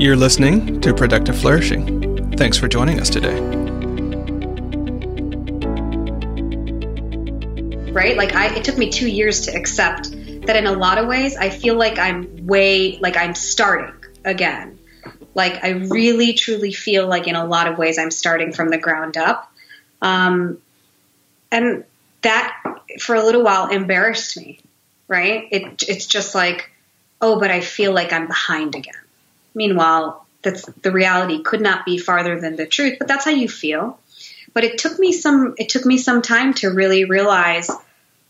You're listening to Productive Flourishing. Thanks for joining us today. Right? Like I it took me 2 years to accept that in a lot of ways I feel like I'm way like I'm starting again. Like I really truly feel like in a lot of ways I'm starting from the ground up. Um and that for a little while embarrassed me, right? It it's just like, oh, but I feel like I'm behind again. Meanwhile, that's the reality could not be farther than the truth, but that's how you feel. But it took me some it took me some time to really realize,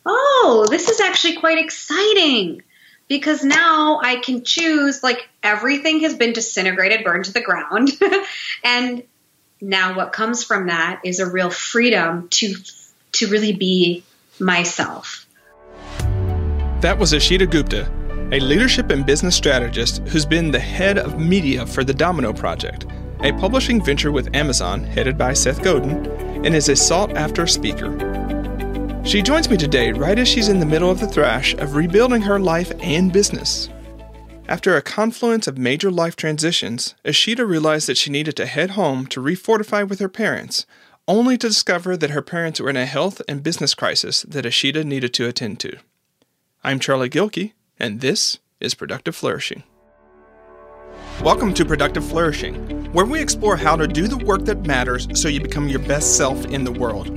oh, this is actually quite exciting because now I can choose like everything has been disintegrated, burned to the ground. and now what comes from that is a real freedom to to really be myself. That was Ishita Gupta, a leadership and business strategist who's been the head of media for the Domino Project, a publishing venture with Amazon headed by Seth Godin, and is a sought after speaker. She joins me today right as she's in the middle of the thrash of rebuilding her life and business. After a confluence of major life transitions, Ishita realized that she needed to head home to refortify with her parents, only to discover that her parents were in a health and business crisis that Ishita needed to attend to. I'm Charlie Gilkey, and this is Productive Flourishing. Welcome to Productive Flourishing, where we explore how to do the work that matters so you become your best self in the world.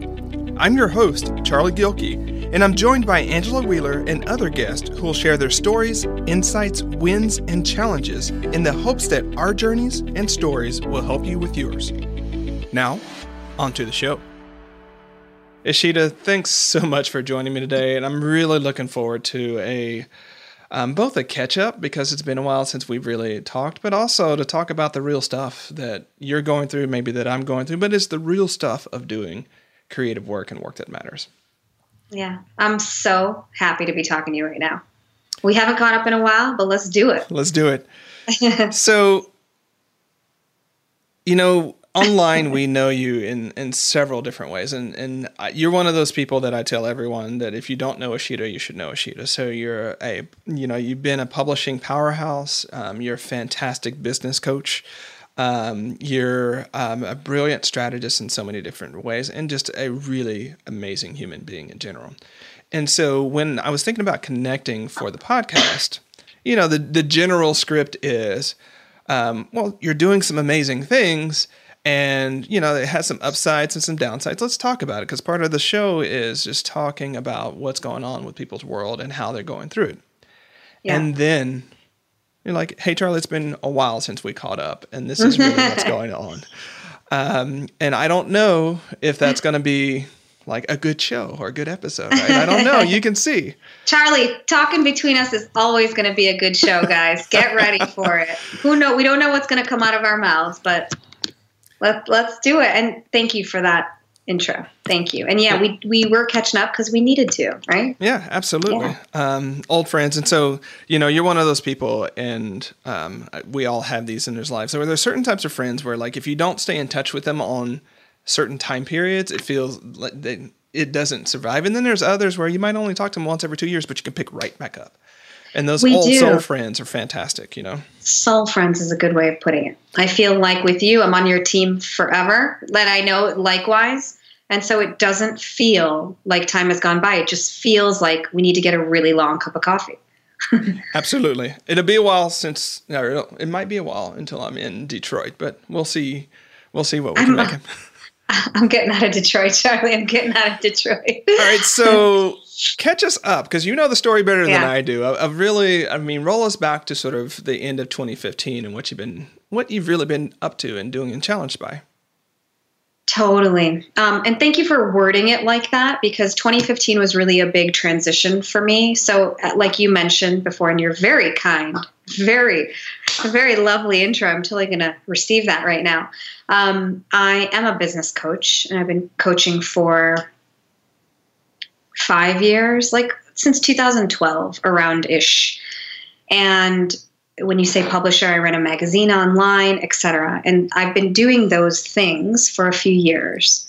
I'm your host, Charlie Gilkey, and I'm joined by Angela Wheeler and other guests who will share their stories, insights, wins, and challenges in the hopes that our journeys and stories will help you with yours. Now, onto the show. Ishita, thanks so much for joining me today, and I'm really looking forward to a um, both a catch up because it's been a while since we've really talked, but also to talk about the real stuff that you're going through, maybe that I'm going through, but it's the real stuff of doing creative work and work that matters. Yeah, I'm so happy to be talking to you right now. We haven't caught up in a while, but let's do it. Let's do it. so, you know, online we know you in in several different ways. And and you're one of those people that I tell everyone that if you don't know Ishita you should know Ishita so you're a you know you've been a publishing powerhouse. Um, you're a fantastic business coach. Um, you're um, a brilliant strategist in so many different ways and just a really amazing human being in general. And so when I was thinking about connecting for the podcast you know the the general script is um, well you're doing some amazing things and you know it has some upsides and some downsides. Let's talk about it because part of the show is just talking about what's going on with people's world and how they're going through it. Yeah. and then you're like hey charlie it's been a while since we caught up and this is really what's going on. Um, and i don't know if that's going to be like a good show or a good episode right? i don't know. You can see. Charlie talking between us is always going to be a good show guys. Get ready for it. Who know we don't know what's going to come out of our mouths but let, let's do it. And thank you for that intro. Thank you. And yeah, we we were catching up because we needed to, right? Yeah, absolutely. Yeah. Um, old friends, and so you know, you're one of those people, and um, we all have these in our lives. So there's certain types of friends where, like, if you don't stay in touch with them on certain time periods, it feels like they, it doesn't survive. And then there's others where you might only talk to them once every two years, but you can pick right back up. And those we old do. soul friends are fantastic, you know. Soul friends is a good way of putting it. I feel like with you, I'm on your team forever. That I know likewise. And so it doesn't feel like time has gone by. It just feels like we need to get a really long cup of coffee. Absolutely. It'll be a while since, it might be a while until I'm in Detroit, but we'll see. We'll see what we can I'm, make. I'm getting out of Detroit, Charlie. I'm getting out of Detroit. All right. So catch us up because you know the story better yeah. than I do. I, I, really, I mean, roll us back to sort of the end of 2015 and what you've been, what you've really been up to and doing and challenged by. Totally. Um, and thank you for wording it like that because 2015 was really a big transition for me. So, uh, like you mentioned before, and you're very kind, very, very lovely intro. I'm totally going to receive that right now. Um, I am a business coach, and I've been coaching for five years, like since 2012, around ish. And when you say publisher, I run a magazine online, etc. And I've been doing those things for a few years.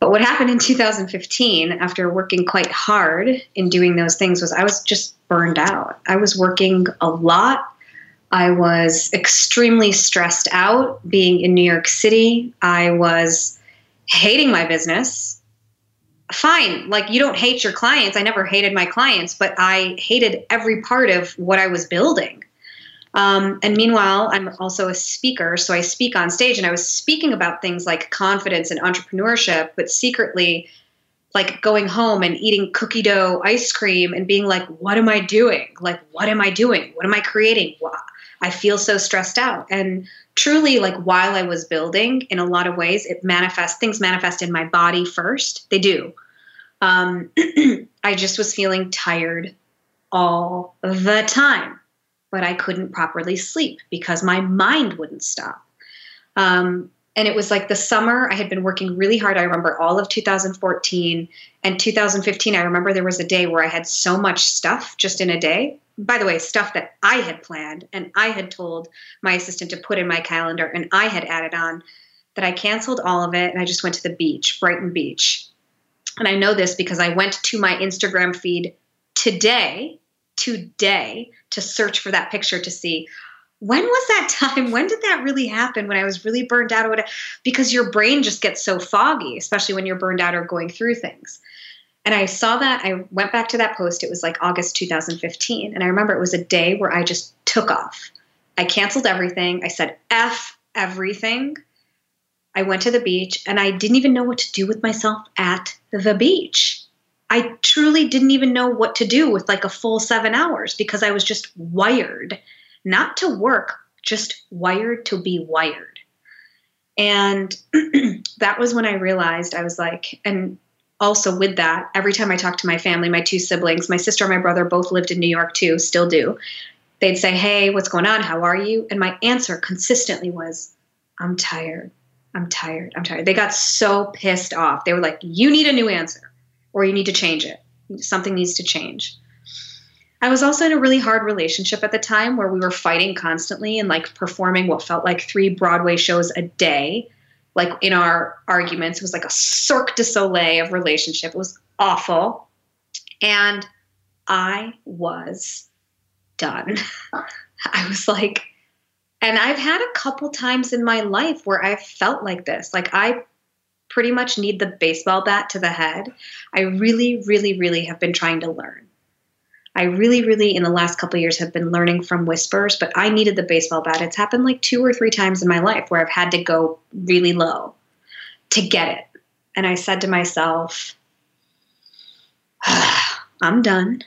But what happened in 2015, after working quite hard in doing those things, was I was just burned out. I was working a lot I was extremely stressed out being in New York City. I was hating my business. Fine, like you don't hate your clients. I never hated my clients, but I hated every part of what I was building. Um, and meanwhile, I'm also a speaker, so I speak on stage, and I was speaking about things like confidence and entrepreneurship, but secretly, like going home and eating cookie dough ice cream and being like, "What am I doing? Like, what am I doing? What am I creating? I feel so stressed out." And truly, like while I was building, in a lot of ways, it manifests. Things manifest in my body first. They do. Um, I just was feeling tired all the time but I couldn't properly sleep because my mind wouldn't stop. Um, and it was like the summer I had been working really hard. I remember all of 2014 and 2015. I remember there was a day where I had so much stuff just in a day. By the way, stuff that I had planned and I had told my assistant to put in my calendar and I had added on that I canceled all of it and I just went to the beach, Brighton Beach. And I know this because I went to my Instagram feed today today to search for that picture to see when was that time when did that really happen when i was really burned out because your brain just gets so foggy especially when you're burned out or going through things and i saw that i went back to that post it was like august 2015 and i remember it was a day where i just took off. I canceled everything i said f everything. I went to the beach and i didn't even know what to do with myself at the beach. I truly didn't even know what to do with like a full seven hours because I was just wired, not to work, just wired to be wired. And that was when I realized I was like, and also with that, every time I talked to my family, my two siblings, my sister and my brother both lived in New York too, still do. They'd say, Hey, what's going on? How are you? And my answer consistently was, I'm tired. I'm tired. I'm tired. They got so pissed off. They were like, You need a new answer or you need to change it. Something needs to change. I was also in a really hard relationship at the time where we were fighting constantly and like performing what felt like three Broadway shows a day. Like in our arguments, it was like a Cirque du Soleil of relationship. It was awful. And I was done. I was like, and I've had a couple times in my life where I've felt like this. Like I pretty much need the baseball bat to the head, I really, really, really have been trying to learn. I really, really, in the last couple years, have been learning from whispers, but I needed the baseball bat. It's happened like two or three times in my life where I've had to go really low to get it. And I said to myself, I'm done.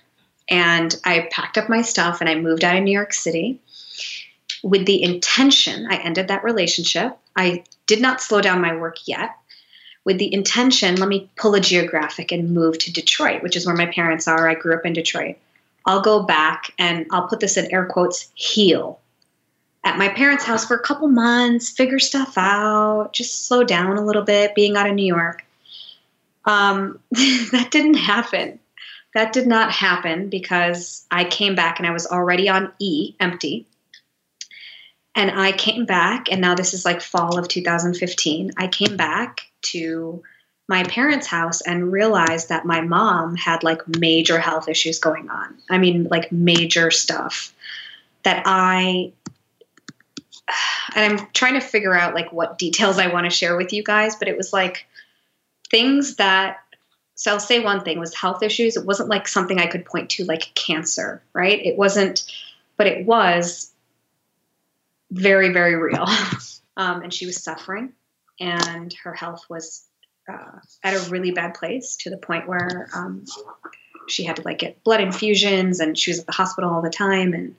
And I packed up my stuff and I moved out of New York City with the intention, I ended that relationship. I did not slow down my work yet with the intention let me pull a geographic and move to Detroit, which is where my parents are. I grew up in Detroit. I'll go back and I'll put this in air quotes heal at my parents' house for a couple months, figure stuff out, just slow down a little bit, being out of New York. Um, that didn't happen. That did not happen because I came back and I was already on E, empty. And I came back, and now this is like fall of 2015. I came back to my parents' house and realized that my mom had like major health issues going on. I mean, like major stuff that I and I'm trying to figure out like what details I want to share with you guys, but it was like things that so I'll say one thing was health issues. It wasn't like something I could point to like cancer, right? It wasn't, but it was very, very real. um, and she was suffering and her health was uh, at a really bad place to the point where um, she had to like get blood infusions and she was at the hospital all the time and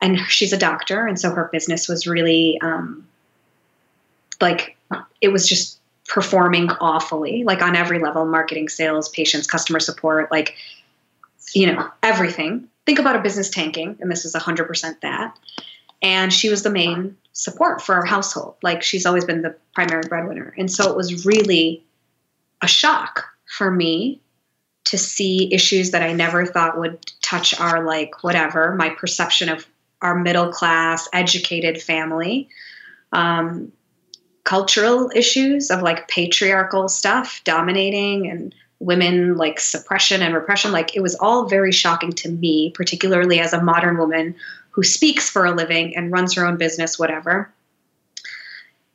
and she's a doctor and so her business was really um, like it was just performing awfully like on every level marketing sales patients customer support like you know everything. Think about a business tanking and this is 100% that. And she was the main support for our household. Like she's always been the primary breadwinner. And so it was really a shock for me to see issues that I never thought would touch our, like, whatever, my perception of our middle class, educated family. Um, cultural issues of like patriarchal stuff dominating and women like suppression and repression like it was all very shocking to me particularly as a modern woman who speaks for a living and runs her own business, whatever.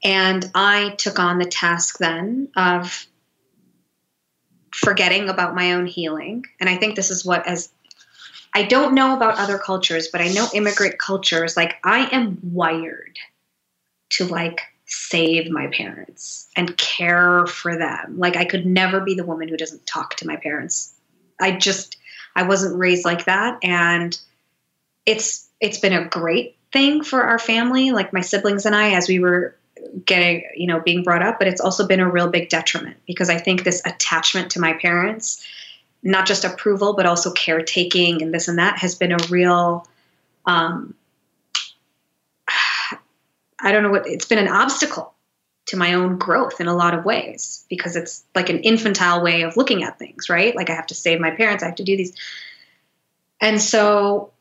And I took on the task then of forgetting about my own healing. And I think this is what, as I don't know about other cultures, but I know immigrant cultures, like I am wired to like save my parents and care for them. Like I could never be the woman who doesn't talk to my parents. I just I wasn't raised like that and it's it's been a great thing for our family, like my siblings and I as we were getting, you know, being brought up, but it's also been a real big detriment because I think this attachment to my parents, not just approval, but also caretaking and this and that has been a real um, I don't know what it's been an obstacle to my own growth in a lot of ways because it's like an infantile way of looking at things, right? Like I have to save my parents, I have to do these. And so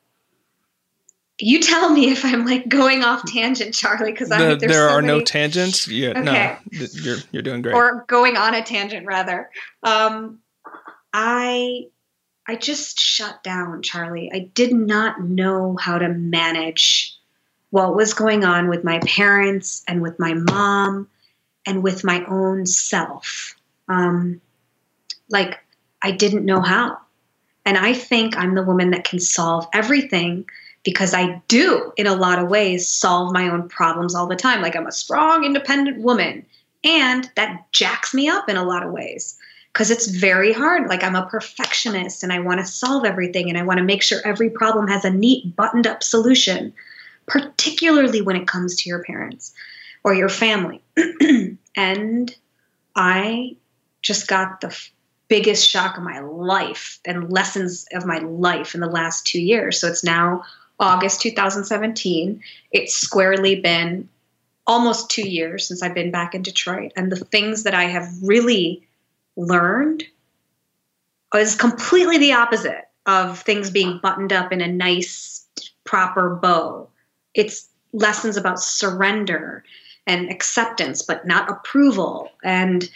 you tell me if I'm like going off tangent, Charlie, because the, there so are many... no tangents. Yeah, okay. no, you're you're doing great. Or going on a tangent rather. Um, I I just shut down, Charlie. I did not know how to manage what was going on with my parents and with my mom and with my own self. Um, like, I didn't know how. And I think I'm the woman that can solve everything because I do, in a lot of ways, solve my own problems all the time. Like, I'm a strong, independent woman. And that jacks me up in a lot of ways because it's very hard. Like, I'm a perfectionist and I want to solve everything and I want to make sure every problem has a neat, buttoned up solution particularly when it comes to your parents or your family. and I just got the biggest shock of my life and lessons of my life in the last two years. So it's now August 2017. It's squarely been almost two years since I've been back in Detroit. And the things that I have really learned is completely the opposite of things being buttoned up in a nice, proper bow it's lessons about surrender and acceptance, but not approval and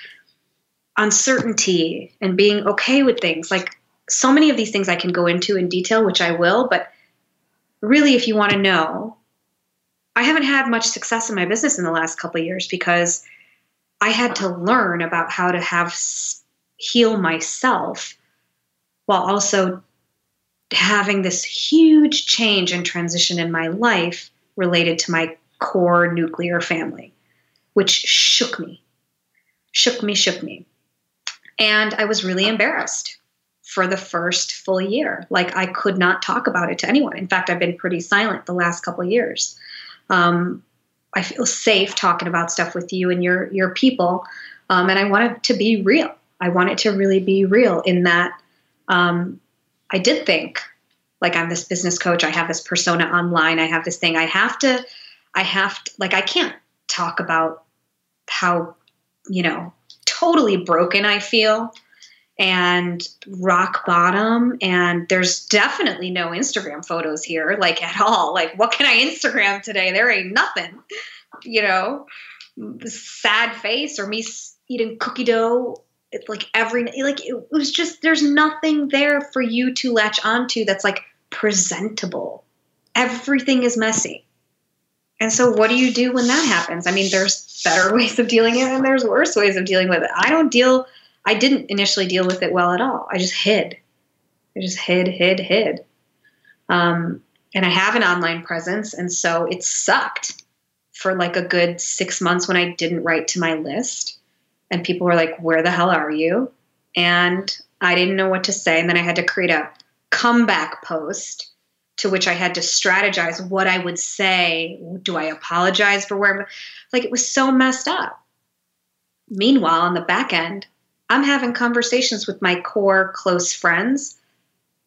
uncertainty and being okay with things. Like so many of these things I can go into in detail, which I will, but really, if you want to know, I haven't had much success in my business in the last couple of years because I had to learn about how to have heal myself while also having this huge change and transition in my life related to my core nuclear family, which shook me, shook me, shook me. And I was really embarrassed for the first full year. Like I could not talk about it to anyone. In fact, I've been pretty silent the last couple years. Um, I feel safe talking about stuff with you and your your people, um, and I want it to be real. I want it to really be real in that um, I did think like I'm this business coach, I have this persona online, I have this thing. I have to, I have to, like, I can't talk about how, you know, totally broken I feel and rock bottom. And there's definitely no Instagram photos here, like at all. Like, what can I Instagram today? There ain't nothing, you know, sad face or me eating cookie dough it's like every like it was just there's nothing there for you to latch onto that's like presentable. Everything is messy. And so what do you do when that happens? I mean, there's better ways of dealing it and there's worse ways of dealing with it. I don't deal I didn't initially deal with it well at all. I just hid. I just hid, hid, hid. Um, and I have an online presence, and so it sucked for like a good six months when I didn't write to my list and people were like, Where the hell are you? And I didn't know what to say. And then I had to create a comeback post to which I had to strategize what I would say. Do I apologize for where? Like it was so messed up. Meanwhile, on the back end, I'm having conversations with my core close friends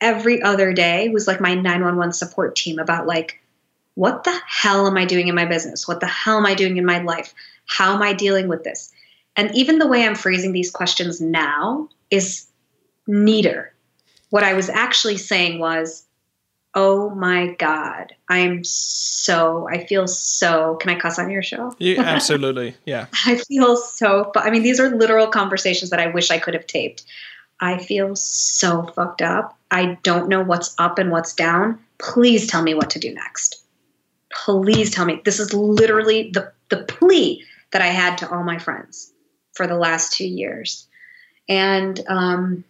every other day. was like my 911 support team about like, what the hell am I doing in my business? What the hell am I doing in my life? How am I dealing with this? And even the way I'm phrasing these questions now is neater. What I was actually saying was, oh my God, I'm so, I feel so, can I cuss on your show? Yeah, absolutely. Yeah. I feel so, I mean, these are literal conversations that I wish I could have taped. I feel so fucked up. I don't know what's up and what's down. please tell me what to do next. Please tell me. This is literally the, the plea that I had to all my friends for the last two years. And, um,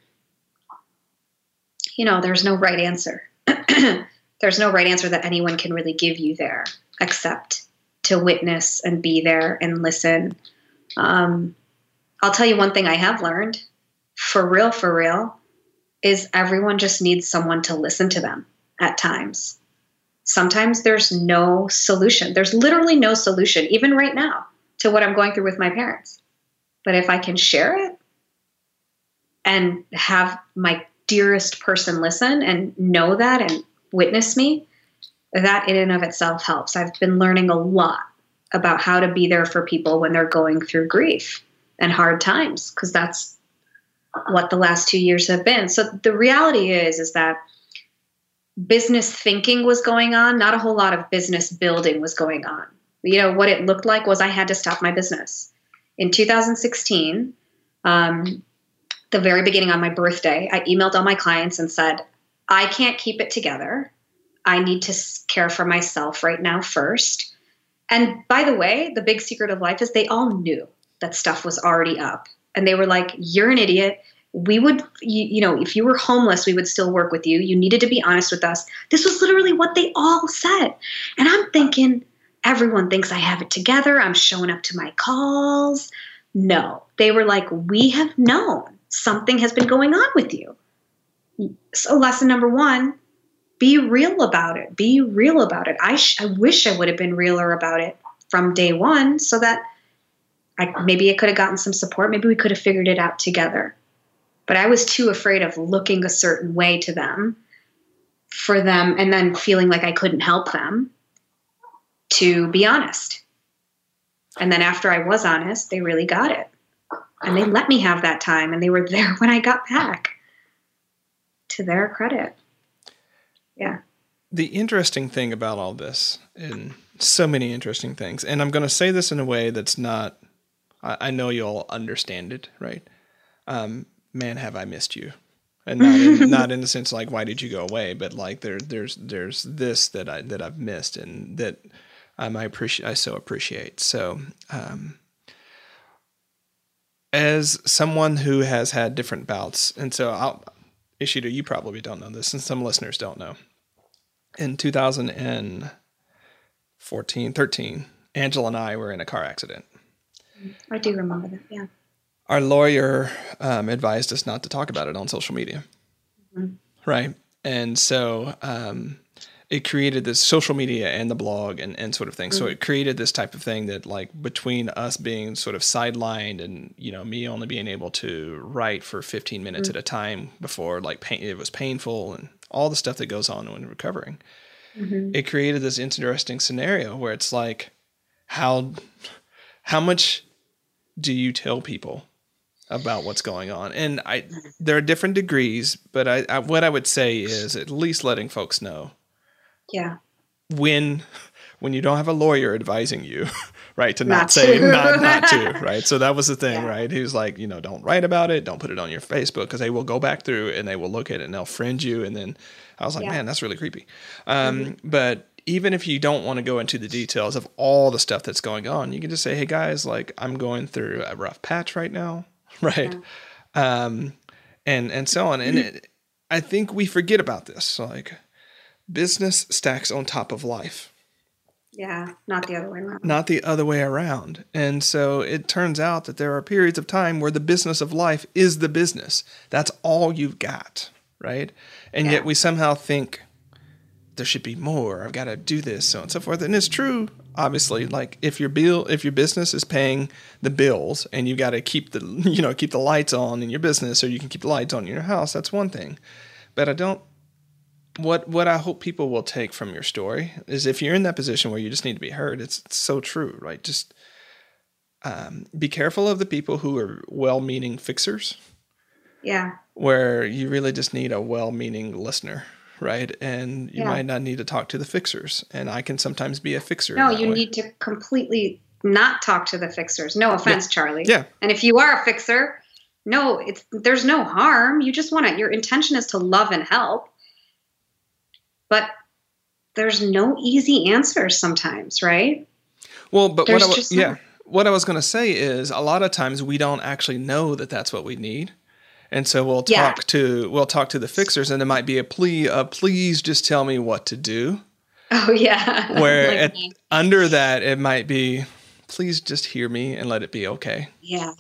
you know, there's no right answer. there's no right answer that anyone can really give you there except to witness and be there and listen. Um, I'll tell you one thing I have learned for real, for real, is everyone just needs someone to listen to them at times. Sometimes there's no solution. There's literally no solution, even right now, to what I'm going through with my parents. But if I can share it and have my dearest person listen and know that and witness me, that in and of itself helps. I've been learning a lot about how to be there for people when they're going through grief and hard times because that's what the last 2 years have been. So the reality is is that business thinking was going on, not a whole lot of business building was going on. You know, what it looked like was I had to stop my business. In 2016, um, the very beginning on my birthday, I emailed all my clients and said, I can't keep it together. I need to care for myself right now first. And by the way, the big secret of life is they all knew that stuff was already up. And they were like, You're an idiot. We would, you, you, know, if you were homeless, we would still work with you. You needed to be honest with us. This was literally what they all said. And I'm thinking, everyone thinks I have it together. I'm showing up to my calls. No, they were like, We have known something has been going on with you. So, lesson number one be real about it. Be real about it. I, sh- I wish I would have been realer about it from day one so that I, maybe I could have gotten some support. Maybe we could have figured it out together. But I was too afraid of looking a certain way to them for them and then feeling like I couldn't help them to be honest. And then after I was honest, they really got it. And they let me have that time and they were there when I got back to their credit. Yeah. The interesting thing about all this, and so many interesting things, and I'm going to say this in a way that's not, I, I know you'll understand it, right? Um, man, have I missed you. And not in, not in the sense like why did you go away, but like there there's there's this that I that I've missed and that um, I appreciate I so appreciate. So um, as someone who has had different bouts, and so I'll Ishita, you probably don't know this, and some listeners don't know. In 2014, 13, Angela and I were in a car accident. I do remember that, yeah. Our lawyer um, advised us not to talk about it on social media. Mm-hmm. Right. And so um, it created this social media and the blog and, and sort of thing. Mm-hmm. So it created this type of thing that like between us being sort of sidelined and you know me only being able to write for 15 minutes mm-hmm. at a time before like pain, it was painful and all the stuff that goes on when recovering. Mm-hmm. It created this interesting scenario where it's like how how much do you tell people about what's going on? And I there are different degrees, but I, I what I would say is at least letting folks know yeah. When when you don't have a lawyer advising you, right, to not, not say to. not not to, right? So that was the thing, yeah. right? He was like, you know, don't write about it, don't put it on your Facebook because they will go back through and they will look at it and they'll friend you. And then I was like, yeah. man, that's really creepy. Um, mm-hmm. But even if you don't want to go into the details of all the stuff that's going on, you can just say, hey guys, like I'm going through a rough patch right now, right? Yeah. Um, and and so on. And it, I think we forget about this, like business stacks on top of life. Yeah, not the other way around. Not the other way around. And so it turns out that there are periods of time where the business of life is the business. That's all you've got, right? And yeah. yet we somehow think there should be more. I've got to do this, so on and so forth. And it's true, obviously. Like if your bill, if your business is paying the bills, and you got to keep the, you know, keep the lights on in your business, or you can keep the lights on in your house. That's one thing. But I don't what what I hope people will take from your story is if you're in that position where you just need to be heard, it's, it's so true, right? Just um, be careful of the people who are well-meaning fixers. Yeah. Where you really just need a well-meaning listener, right? And you yeah. might not need to talk to the fixers. And I can sometimes be a fixer. No, you way. need to completely not talk to the fixers. No offense, yeah. Charlie. Yeah. And if you are a fixer, no, it's there's no harm. You just want to. Your intention is to love and help but there's no easy answers sometimes, right? Well, but There's what I, yeah, not. what I was going to say is a lot of times we don't actually know that that's what we need. And so we'll talk Yeah. to we'll talk to the fixers and it might be a plea of please just tell me what to do. Oh yeah. Where Like at, under that it might be please just hear me and let it be okay. Yeah.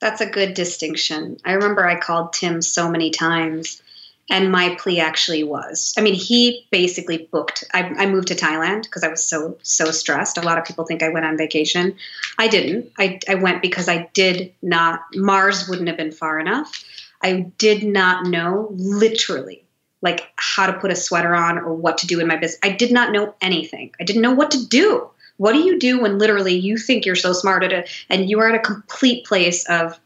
That's a good distinction. I remember I called Tim so many times, and my plea actually was I mean, he basically booked. I, I moved to Thailand because I was so, so stressed. A lot of people think I went on vacation. I didn't. I, I went because I did not, Mars wouldn't have been far enough. I did not know literally like how to put a sweater on or what to do in my business. I did not know anything. I didn't know what to do. What do you do when literally you think you're so smart at it and you are at a complete place of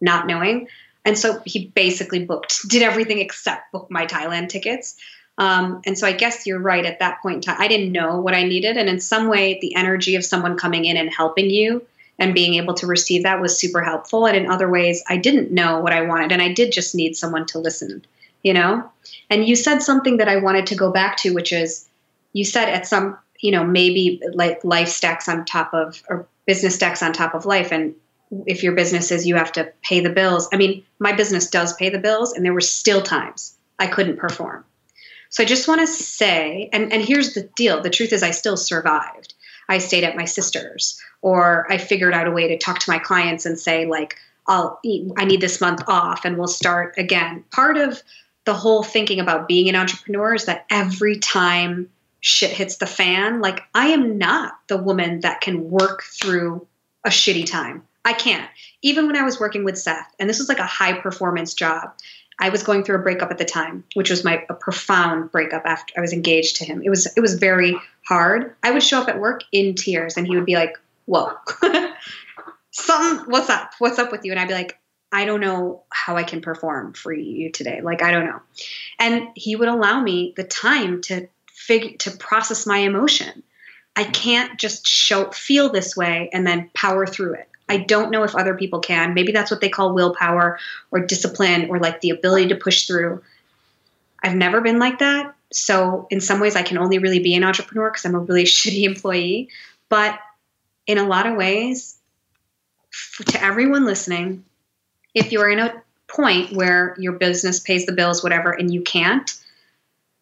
not knowing? And so he basically booked, did everything except book my Thailand tickets. Um, and so I guess you're right at that point in time. I didn't know what I needed. And in some way, the energy of someone coming in and helping you and being able to receive that was super helpful. And in other ways, I didn't know what I wanted. And I did just need someone to listen, you know? And you said something that I wanted to go back to, which is you said at some, you know, maybe like life stacks on top of, or business stacks on top of life. And if your business is you have to pay the bills. I mean, my business does pay the bills, and there were still times I couldn't perform. So I just want to say, and, and here's the deal the truth is, I still survived. I stayed at my sister's, or I figured out a way to talk to my clients and say, like, I'll, I need this month off and we'll start again. Part of the whole thinking about being an entrepreneur is that every time shit hits the fan, like, I am not the woman that can work through a shitty time. I can't. Even when I was working with Seth, and this was like a high performance job, I was going through a breakup at the time, which was my a profound breakup after I was engaged to him. It was it was very hard. I would show up at work in tears and he would be like, "Whoa. Something what's up? What's up with you?" And I'd be like, "I don't know how I can perform for you today. Like I don't know." And he would allow me the time to figure to process my emotion. I can't just show feel this way and then power through it. I don't know if other people can. Maybe that's what they call willpower or discipline or like the ability to push through. I've never been like that. So, in some ways, I can only really be an entrepreneur because I'm a really shitty employee. But in a lot of ways, to everyone listening, if you're in a point where your business pays the bills, whatever, and you can't,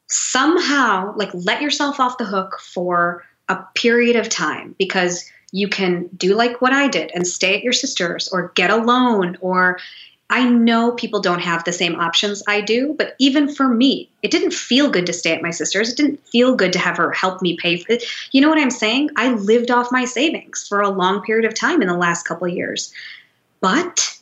somehow, like, let yourself off the hook for a period of time because you can do like what I did and stay at your sister's or get a loan or I know people don't have the same options I do, but even for me, it didn't feel good to stay at my sister's. It didn't feel good to have her help me pay for it. You know what I'm saying? I lived off my savings for a long period of time in the last couple years. But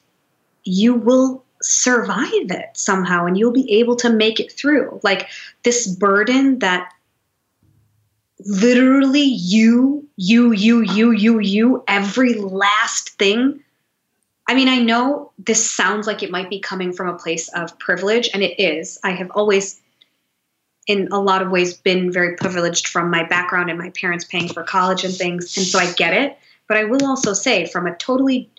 you will survive it somehow and you'll be able to make it through. Like this burden that literally you, you, you, you, you, you, every last thing. I mean, I know this sounds like it might be coming from a place of privilege, and it is. I have always, in a lot of ways, been very privileged from my background and my parents paying for college and things, and so I get it. But I will also say, from a totally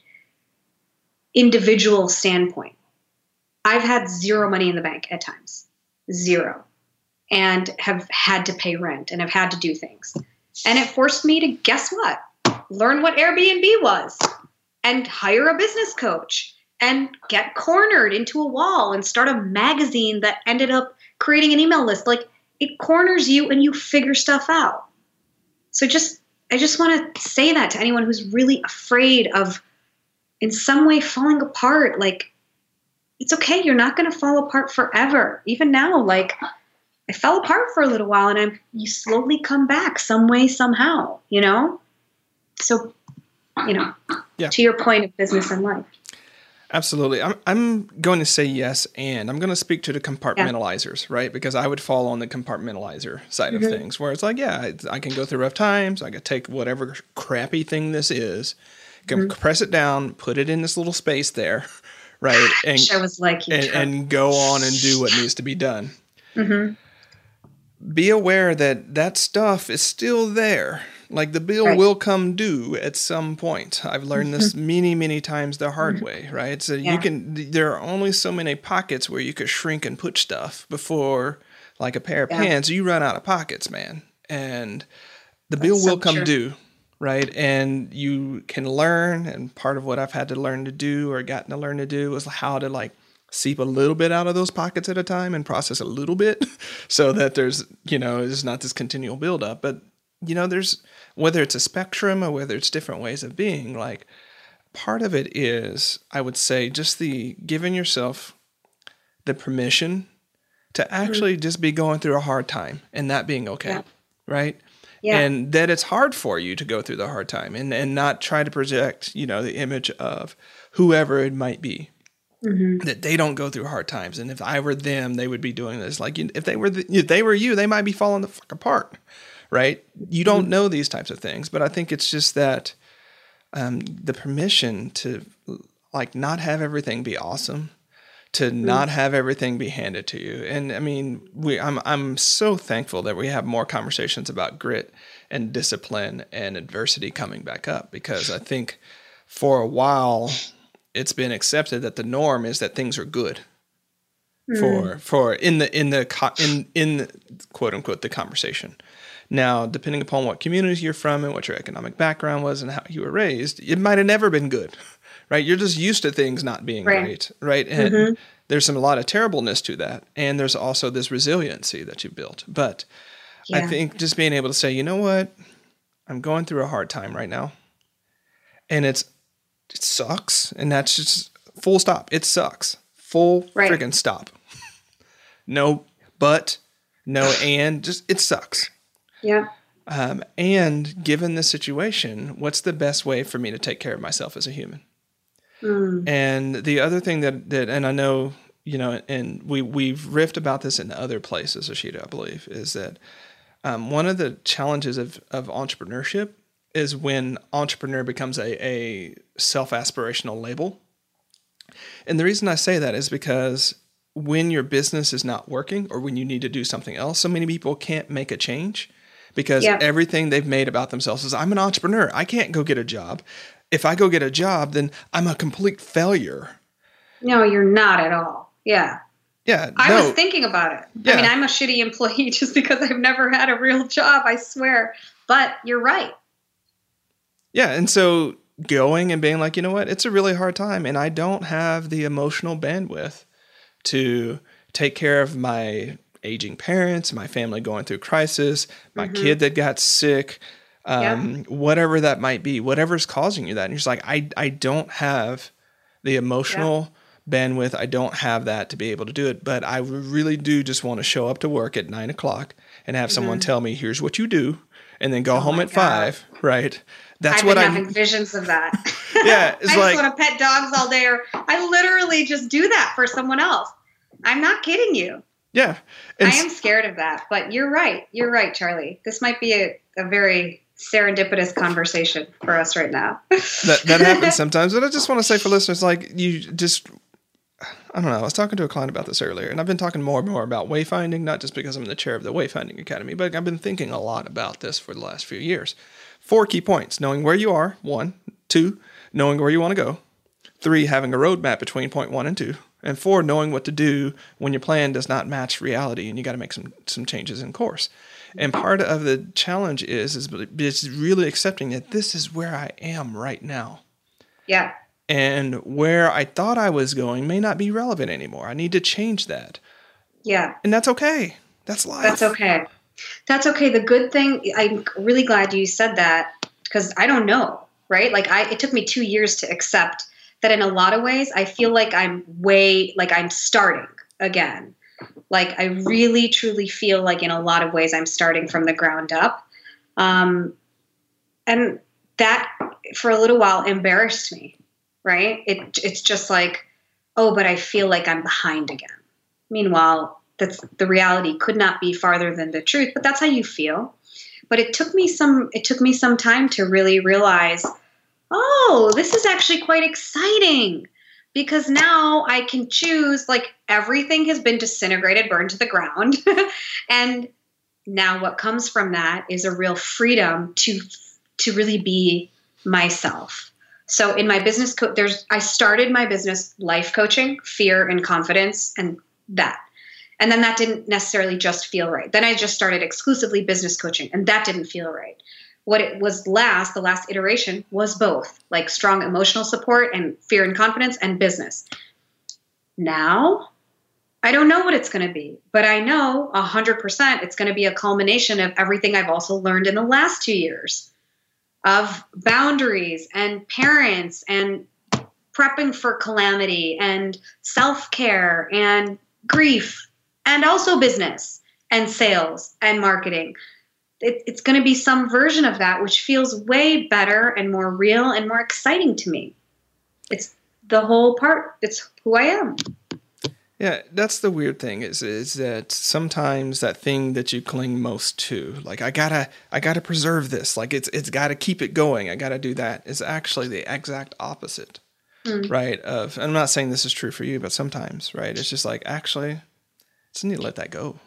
individual standpoint, I've had zero money in the bank at times, zero and have had to pay rent and have had to do things. And it forced me to guess what? Learn what Airbnb was and hire a business coach and get cornered into a wall and start a magazine that ended up creating an email list. Like it corners you and you figure stuff out. So just I just want to say that to anyone who's really afraid of in some way falling apart like it's okay you're not going to fall apart forever even now like I fell apart for a little while and I'm you slowly come back some way somehow, you know? So, you know, Yeah. to your point of business and life. Absolutely. I'm, I'm going to say yes, and I'm going to speak to the compartmentalizers, right? Because I would fall on the compartmentalizer side of things, where it's like, yeah, I, I can go through rough times. I can take whatever crappy thing this is, can compress it down, put it in this little space there, right? And, I was like and, and go on and do what needs to be done. Mhm. Be aware that that stuff is still there. Like the bill Right. will come due at some point. I've learned this mm-hmm. many, many times the hard mm-hmm. way, right? So Yeah. you can, there are only so many pockets where you could shrink and put stuff before like a pair of Yeah. pants, you run out of pockets, man. And the bill That's will so come true. due, right? And you can learn. And part of what I've had to learn to do or gotten to learn to do is how to like seep a little bit out of those pockets at a time and process a little bit so that there's, you know, there's not this continual buildup. But, you know, there's whether it's a spectrum or whether it's different ways of being, like part of it is, I would say, just the giving yourself the permission to mm-hmm. actually just be going through a hard time and that being okay, Yeah. right? Yeah. And that it's hard for you to go through the hard time and, and not try to project, you know, the image of whoever it might be. Mm-hmm. That they don't go through hard times, and if I were them, they would be doing this. Like if they were the, if they were you, they might be falling the fuck apart, right? You don't mm-hmm. know these types of things, but I think it's just that um, the permission to like not have everything be awesome, to mm-hmm. not have everything be handed to you. And I mean, we I'm I'm so thankful that we have more conversations about grit and discipline and adversity coming back up because I think for a while it's been accepted that the norm is that things are good hmm. for for in the in the in in the, quote unquote the conversation. Now, depending upon what community you're from and what your economic background was and how you were raised, it might have never been good, right? You're just used to things not being Right. great, right? And mm-hmm. there's some a lot of terribleness to that, and there's also this resiliency that you built. But I think just being able to say, you know what, I'm going through a hard time right now, and it's it sucks, and that's just full stop. It sucks, full Right. friggin' stop. no, but no, and just it sucks. Yeah. Um, and given the situation, what's the best way for me to take care of myself as a human? Mm. And the other thing that, that and I know, you know, and we, we've riffed about this in other places, Ishita, I believe, is that um, one of the challenges of, of entrepreneurship is when entrepreneur becomes a, a self aspirational label. And the reason I say that is because when your business is not working or when you need to do something else, so many people can't make a change because Yeah. everything they've made about themselves is I'm an entrepreneur. I can't go get a job. If I go get a job, then I'm a complete failure. No, you're not at all. Yeah. Yeah, I no, was thinking about it. Yeah. I mean, I'm a shitty employee just because I've never had a real job, I swear. But you're right. Yeah, and so going and being like, you know what, it's a really hard time, and I don't have the emotional bandwidth to take care of my aging parents, my family going through crisis, my kid that got sick, um, whatever that might be, whatever's causing you that, and you're just like, I, I don't have the emotional bandwidth. I don't have that to be able to do it, but I really do just want to show up to work at nine o'clock and have someone tell me, here's what you do, and then go home Mm-hmm. Oh my at God. five. Right. That's I've what been I'm. having visions of that. Yeah, it's I like- just want to pet dogs all day, or I literally just do that for someone else. I'm not kidding you. Yeah. I am scared of that, but you're right. You're right, Charlie. This might be a, a very serendipitous conversation for us right now. that that happens sometimes. But I just want to say for listeners, like you just, I don't know. I was talking to a client about this earlier, and I've been talking more and more about wayfinding, not just because I'm the chair of the Wayfinding Academy, but I've been thinking a lot about this for the last few years. Four key points: knowing where you are, one, two, knowing where you want to go, three, having a roadmap between point one and two, and four, knowing what to do when your plan does not match reality and you got to make some some changes in course. And part of the challenge is is is really accepting that this is where I am right now yeah. and where I thought I was going may not be relevant anymore. I need to change that. Yeah. And that's okay. That's life. That's okay. That's okay. The good thing, I'm really glad you said that because I don't know, right? Like I, it took me two years to accept that in a lot of ways, I feel like I'm way, like I'm starting again. Like I really, truly feel like in a lot of ways, I'm starting from the ground up. Um, and that for a little while embarrassed me, right? It, it's just like, oh, but I feel like I'm behind again. Meanwhile, that's the reality could not be farther than the truth, but that's how you feel. But it took me some it took me some time to really realize, oh, this is actually quite exciting because now I can choose like everything has been disintegrated, burned to the ground. and now what comes from that is a real freedom to to really be myself. So in my business co- there's I started my business life coaching, fear and confidence and that. And then that didn't necessarily just feel right. Then I just started exclusively business coaching, and that didn't feel right. What it was last, the last iteration, was both like strong emotional support and fear and confidence and business. Now, I don't know what it's going to be, but I know 100% it's going to be a culmination of everything I've also learned in the last two years of boundaries and parents and prepping for calamity and self care and grief and also business and sales and marketing. It, it's going to be some version of that, which feels way better and more real and more exciting to me. It's the whole part, it's who I am. Yeah, that's the weird thing is is that sometimes that thing that you cling most to, like I gotta I gotta preserve this, like it's it's gotta keep it going, I gotta do that, is actually the exact opposite, mm. right? Of I'm not saying this is true for you, but sometimes, right? It's just like actually, just need to let that go,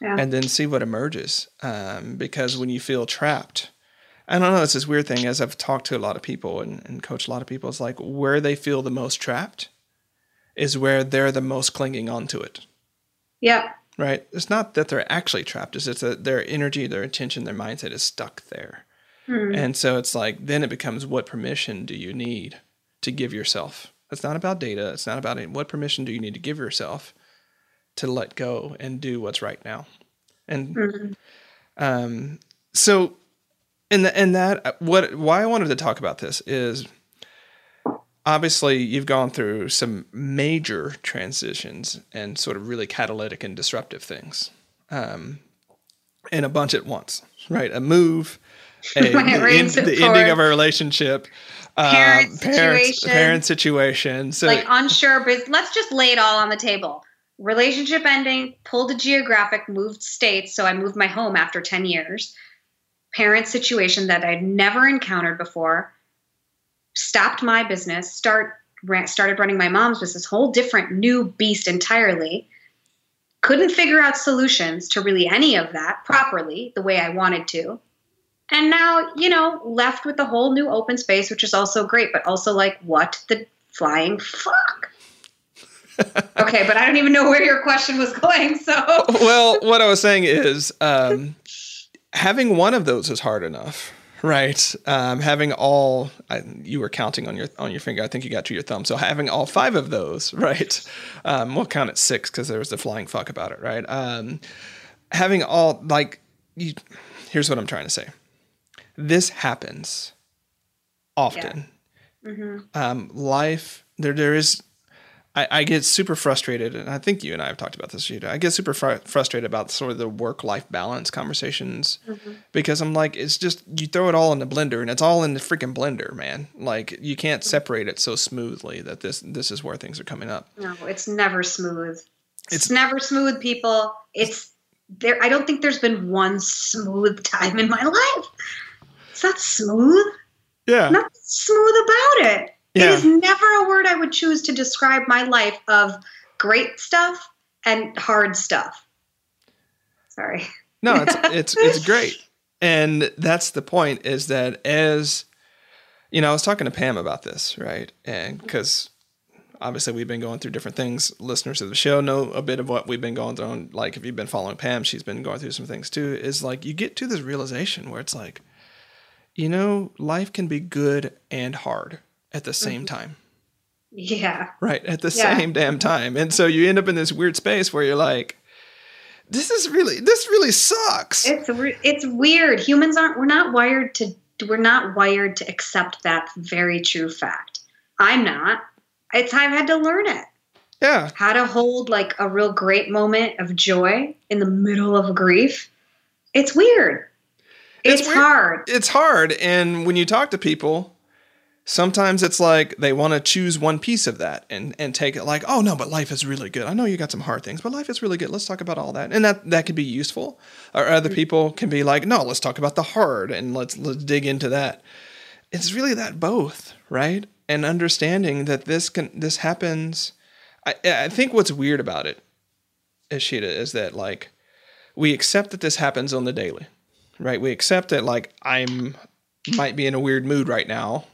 yeah. and then see what emerges. Um, because when you feel trapped, I don't know, it's this weird thing. As I've talked to a lot of people and, and coached a lot of people, it's like where they feel the most trapped is where they're the most clinging onto it. Yeah. Right? It's not that they're actually trapped, it's just that their energy, their attention, their mindset is stuck there. Hmm. And so it's like, then it becomes what permission do you need to give yourself? It's not about data. It's not about it. what permission do you need to give yourself to let go and do what's right now. And mm-hmm. um, so, and the, and that what why I wanted to talk about this is obviously you've gone through some major transitions and sort of really catalytic and disruptive things um, and a bunch at once right? A move a, the, the, ending of a relationship parent, uh, situation, parent situation. So like unsure but let's just lay it all on the table relationship ending pulled a geographic moved states so i moved my home after 10 years parent situation that i'd never encountered before stopped my business, start started running my mom's business, whole different new beast entirely. Couldn't figure out solutions to really any of that properly the way I wanted to. And now, you know, left with a whole new open space, which is also great, but also like, what the flying fuck? Okay, but I don't even know where your question was going. So, well, what I was saying is um, having one of those is hard enough right? Um, having all I, you were counting on your on your finger. I think you got to your thumb. So having all five of those, right? Um, we'll count it six because there was the flying fuck about it, right? Um, having all like you. Here's what I'm trying to say. This happens often. Yeah. Mm-hmm. Um, life there there is I, I, get super frustrated, and I think you and I have talked about this, Ishita. I get super fr- frustrated about sort of the work life balance conversations mm-hmm. because I'm like, it's just you throw it all in the blender, and it's all in the freaking blender, man. Like you can't separate it so smoothly that this this is where things are coming up. No, it's never smooth. It's, it's never smooth, people. It's there. I don't think there's been one smooth time in my life. It's not smooth. Yeah, nothing smooth about it. Yeah. It is never a word I would choose to describe my life of great stuff and hard stuff. Sorry. No, it's it's it's great. And that's the point is that as you know, I was talking to Pam about this, right? And because obviously we've been going through different things. Listeners of the show know a bit of what we've been going through. Like if you've been following Pam, she's been going through some things too. Is like you get to this realization where it's like, you know, life can be good and hard at the same mm-hmm. time. Yeah. Right. At the yeah. same damn time. And so you end up in this weird space where you're like, this is really, this really sucks. It's, re- it's weird. Humans aren't, we're not wired to, we're not wired to accept that very true fact. I'm not. It's, I've had to learn it. Yeah. How to hold like a real great moment of joy in the middle of grief. It's weird. It's, it's weird. hard. It's hard. And when you talk to people, sometimes it's like they want to choose one piece of that and and take it like oh no but life is really good. I know you got some hard things but life is really good. Let's talk about all that. And that that could be useful. Or other mm. people can be like no let's talk about the hard and let's let's dig into that. It's really that both right? And understanding that this can this happens. I i think what's weird about it ishita is that like we accept that this happens on the daily right? We accept that like i'm might be in a weird mood right now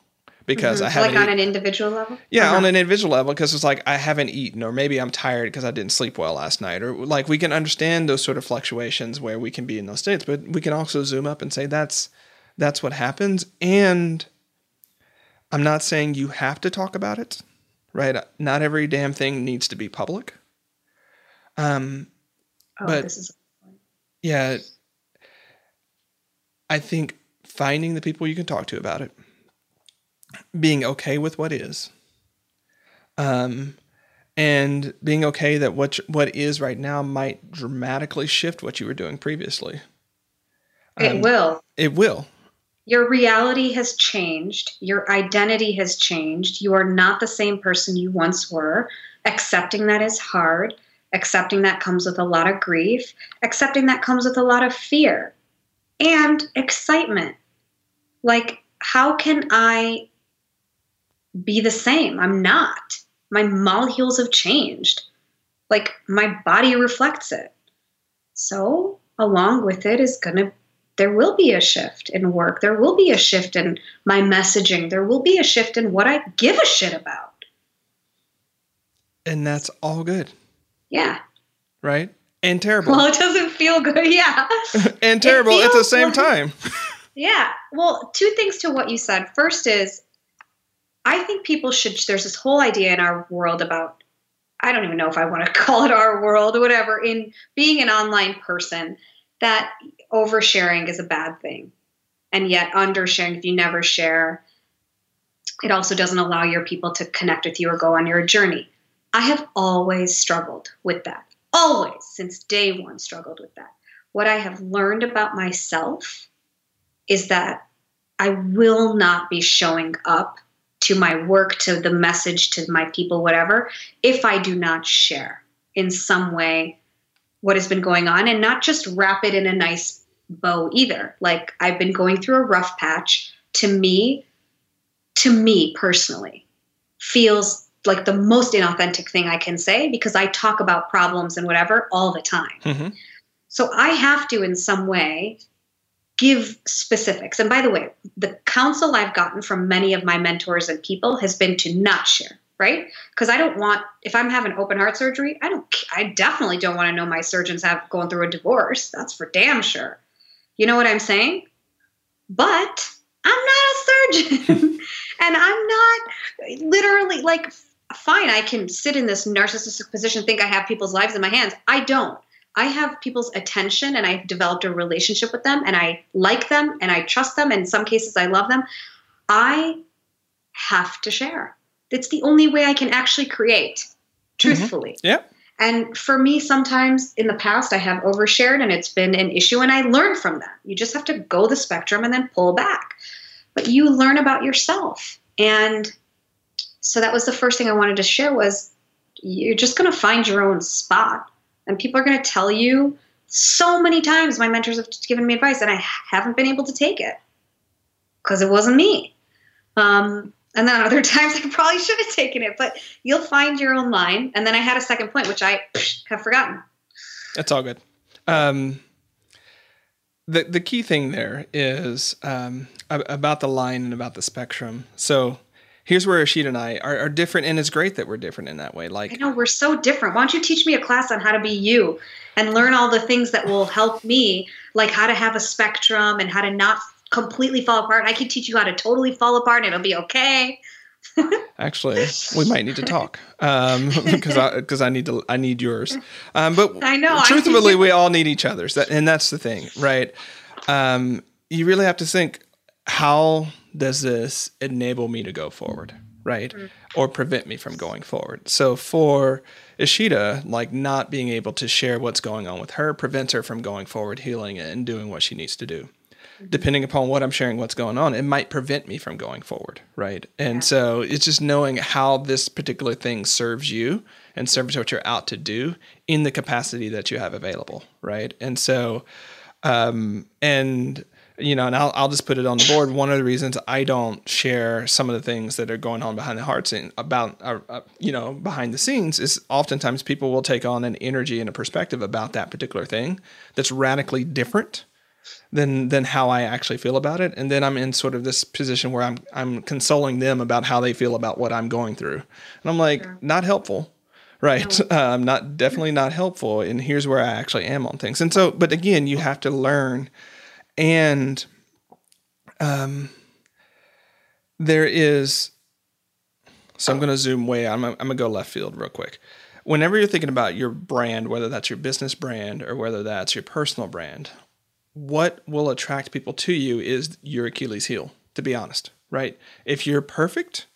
because I Mhm. haven't like on eat- an individual level. yeah, Uh-huh. on an individual level, because it's like I haven't eaten, or maybe I'm tired because I didn't sleep well last night, or like we can understand those sort of fluctuations where we can be in those states, but we can also zoom up and say that's that's what happens. And I'm not saying you have to talk about it, right? Not every damn thing needs to be public. Um, Oh, but- this is yeah, I think finding the people you can talk to about it, being okay with what is, um, and being okay that what what is right now might dramatically shift what you were doing previously. it Um, will. It will. Your reality has changed. Your identity has changed. You are not the same person you once were. Accepting that is hard. Accepting that comes with a lot of grief. Accepting that comes with a lot of fear and excitement. Like, how can I be the same? I'm not. My molecules have changed. Like, my body reflects it. So, along with it is going to there will be a shift in work. There will be a shift in my messaging. There will be a shift in what I give a shit about. And that's all good, Yeah. right? And terrible. Well, it doesn't feel good. Yeah. and terrible at the same like- time. Yeah. Well, two things to what you said. First is, I think people should, there's this whole idea in our world about, I don't even know if I want to call it our world or whatever, in being an online person, that oversharing is a bad thing. And yet, undersharing, if you never share, it also doesn't allow your people to connect with you or go on your journey. I have always struggled with that. Always, since day one, struggled with that. What I have learned about myself is that I will not be showing up to my work, to the message, to my people, whatever, if I do not share in some way what has been going on and not just wrap it in a nice bow either. Like I've been going through a rough patch. To me, to me personally, feels like the most inauthentic thing I can say because I talk about problems and whatever all the time. Mhm. So I have to, in some way, give specifics. And by the way, the counsel I've gotten from many of my mentors and people has been to not share, right? Because I don't want, if I'm having open heart surgery, I don't, I definitely don't want to know my surgeons have going through a divorce. That's for damn sure. You know what I'm saying? But I'm not a surgeon, and I'm not literally like. Fine, I can sit in this narcissistic position, think I have people's lives in my hands. I don't. I have people's attention and I've developed a relationship with them and I like them and I trust them. In some cases, I love them. I have to share. It's the only way I can actually create, mm-hmm. truthfully. Yep. And for me, sometimes in the past, I have overshared and it's been an issue, and I learned from that. You just have to go the spectrum and then pull back. But you learn about yourself. And so that was the first thing I wanted to share was you're just going to find your own spot and people are going to tell you so many times my mentors have given me advice and i haven't been able to take it because it wasn't me um, and then other times i probably should have taken it but you'll find your own line and then i had a second point which i have forgotten That's all good. Um, the the key thing there is um, about the line and about the spectrum. So here's where Ishita and I are, are different, and it's great that we're different in that way. i Like, know we're so different why don't you teach me a class on how to be you and learn all the things that will help me like how to have a spectrum and how to not completely fall apart i can teach you how to totally fall apart and it'll be okay actually, we might need to talk um, because I because I need to I need yours. Um, but I know, Truthfully, we all need each other's, and that's the thing, right? Um, you really have to think how does this enable me to go forward, right? Or prevent me from going forward. So for Ishita, like not being able to share what's going on with her prevents her from going forward, healing it, and doing what she needs to do. Depending upon what I'm sharing, what's going on, it might prevent me from going forward, right? And so it's just knowing how this particular thing serves you and serves what you're out to do in the capacity that you have available, right? And so, um, and you know, and I'll, I'll just put it on the board. One of the reasons I don't share some of the things that are going on behind the heart scene about, uh, uh, you know, behind the scenes is oftentimes people will take on an energy and a perspective about that particular thing that's radically different than than how I actually feel about it. And then I'm in sort of this position where I'm I'm consoling them about how they feel about what I'm going through. And I'm like, sure. not helpful. Right. Um, not definitely not helpful. And here's where I actually am on things. And so, but again, you have to learn and um there is so I'm going to zoom way out. I'm, I'm going to go left field real quick. Whenever you're thinking about your brand, whether that's your business brand or whether that's your personal brand, what will attract people to you is your Achilles heel, to be honest, right? If you're perfect,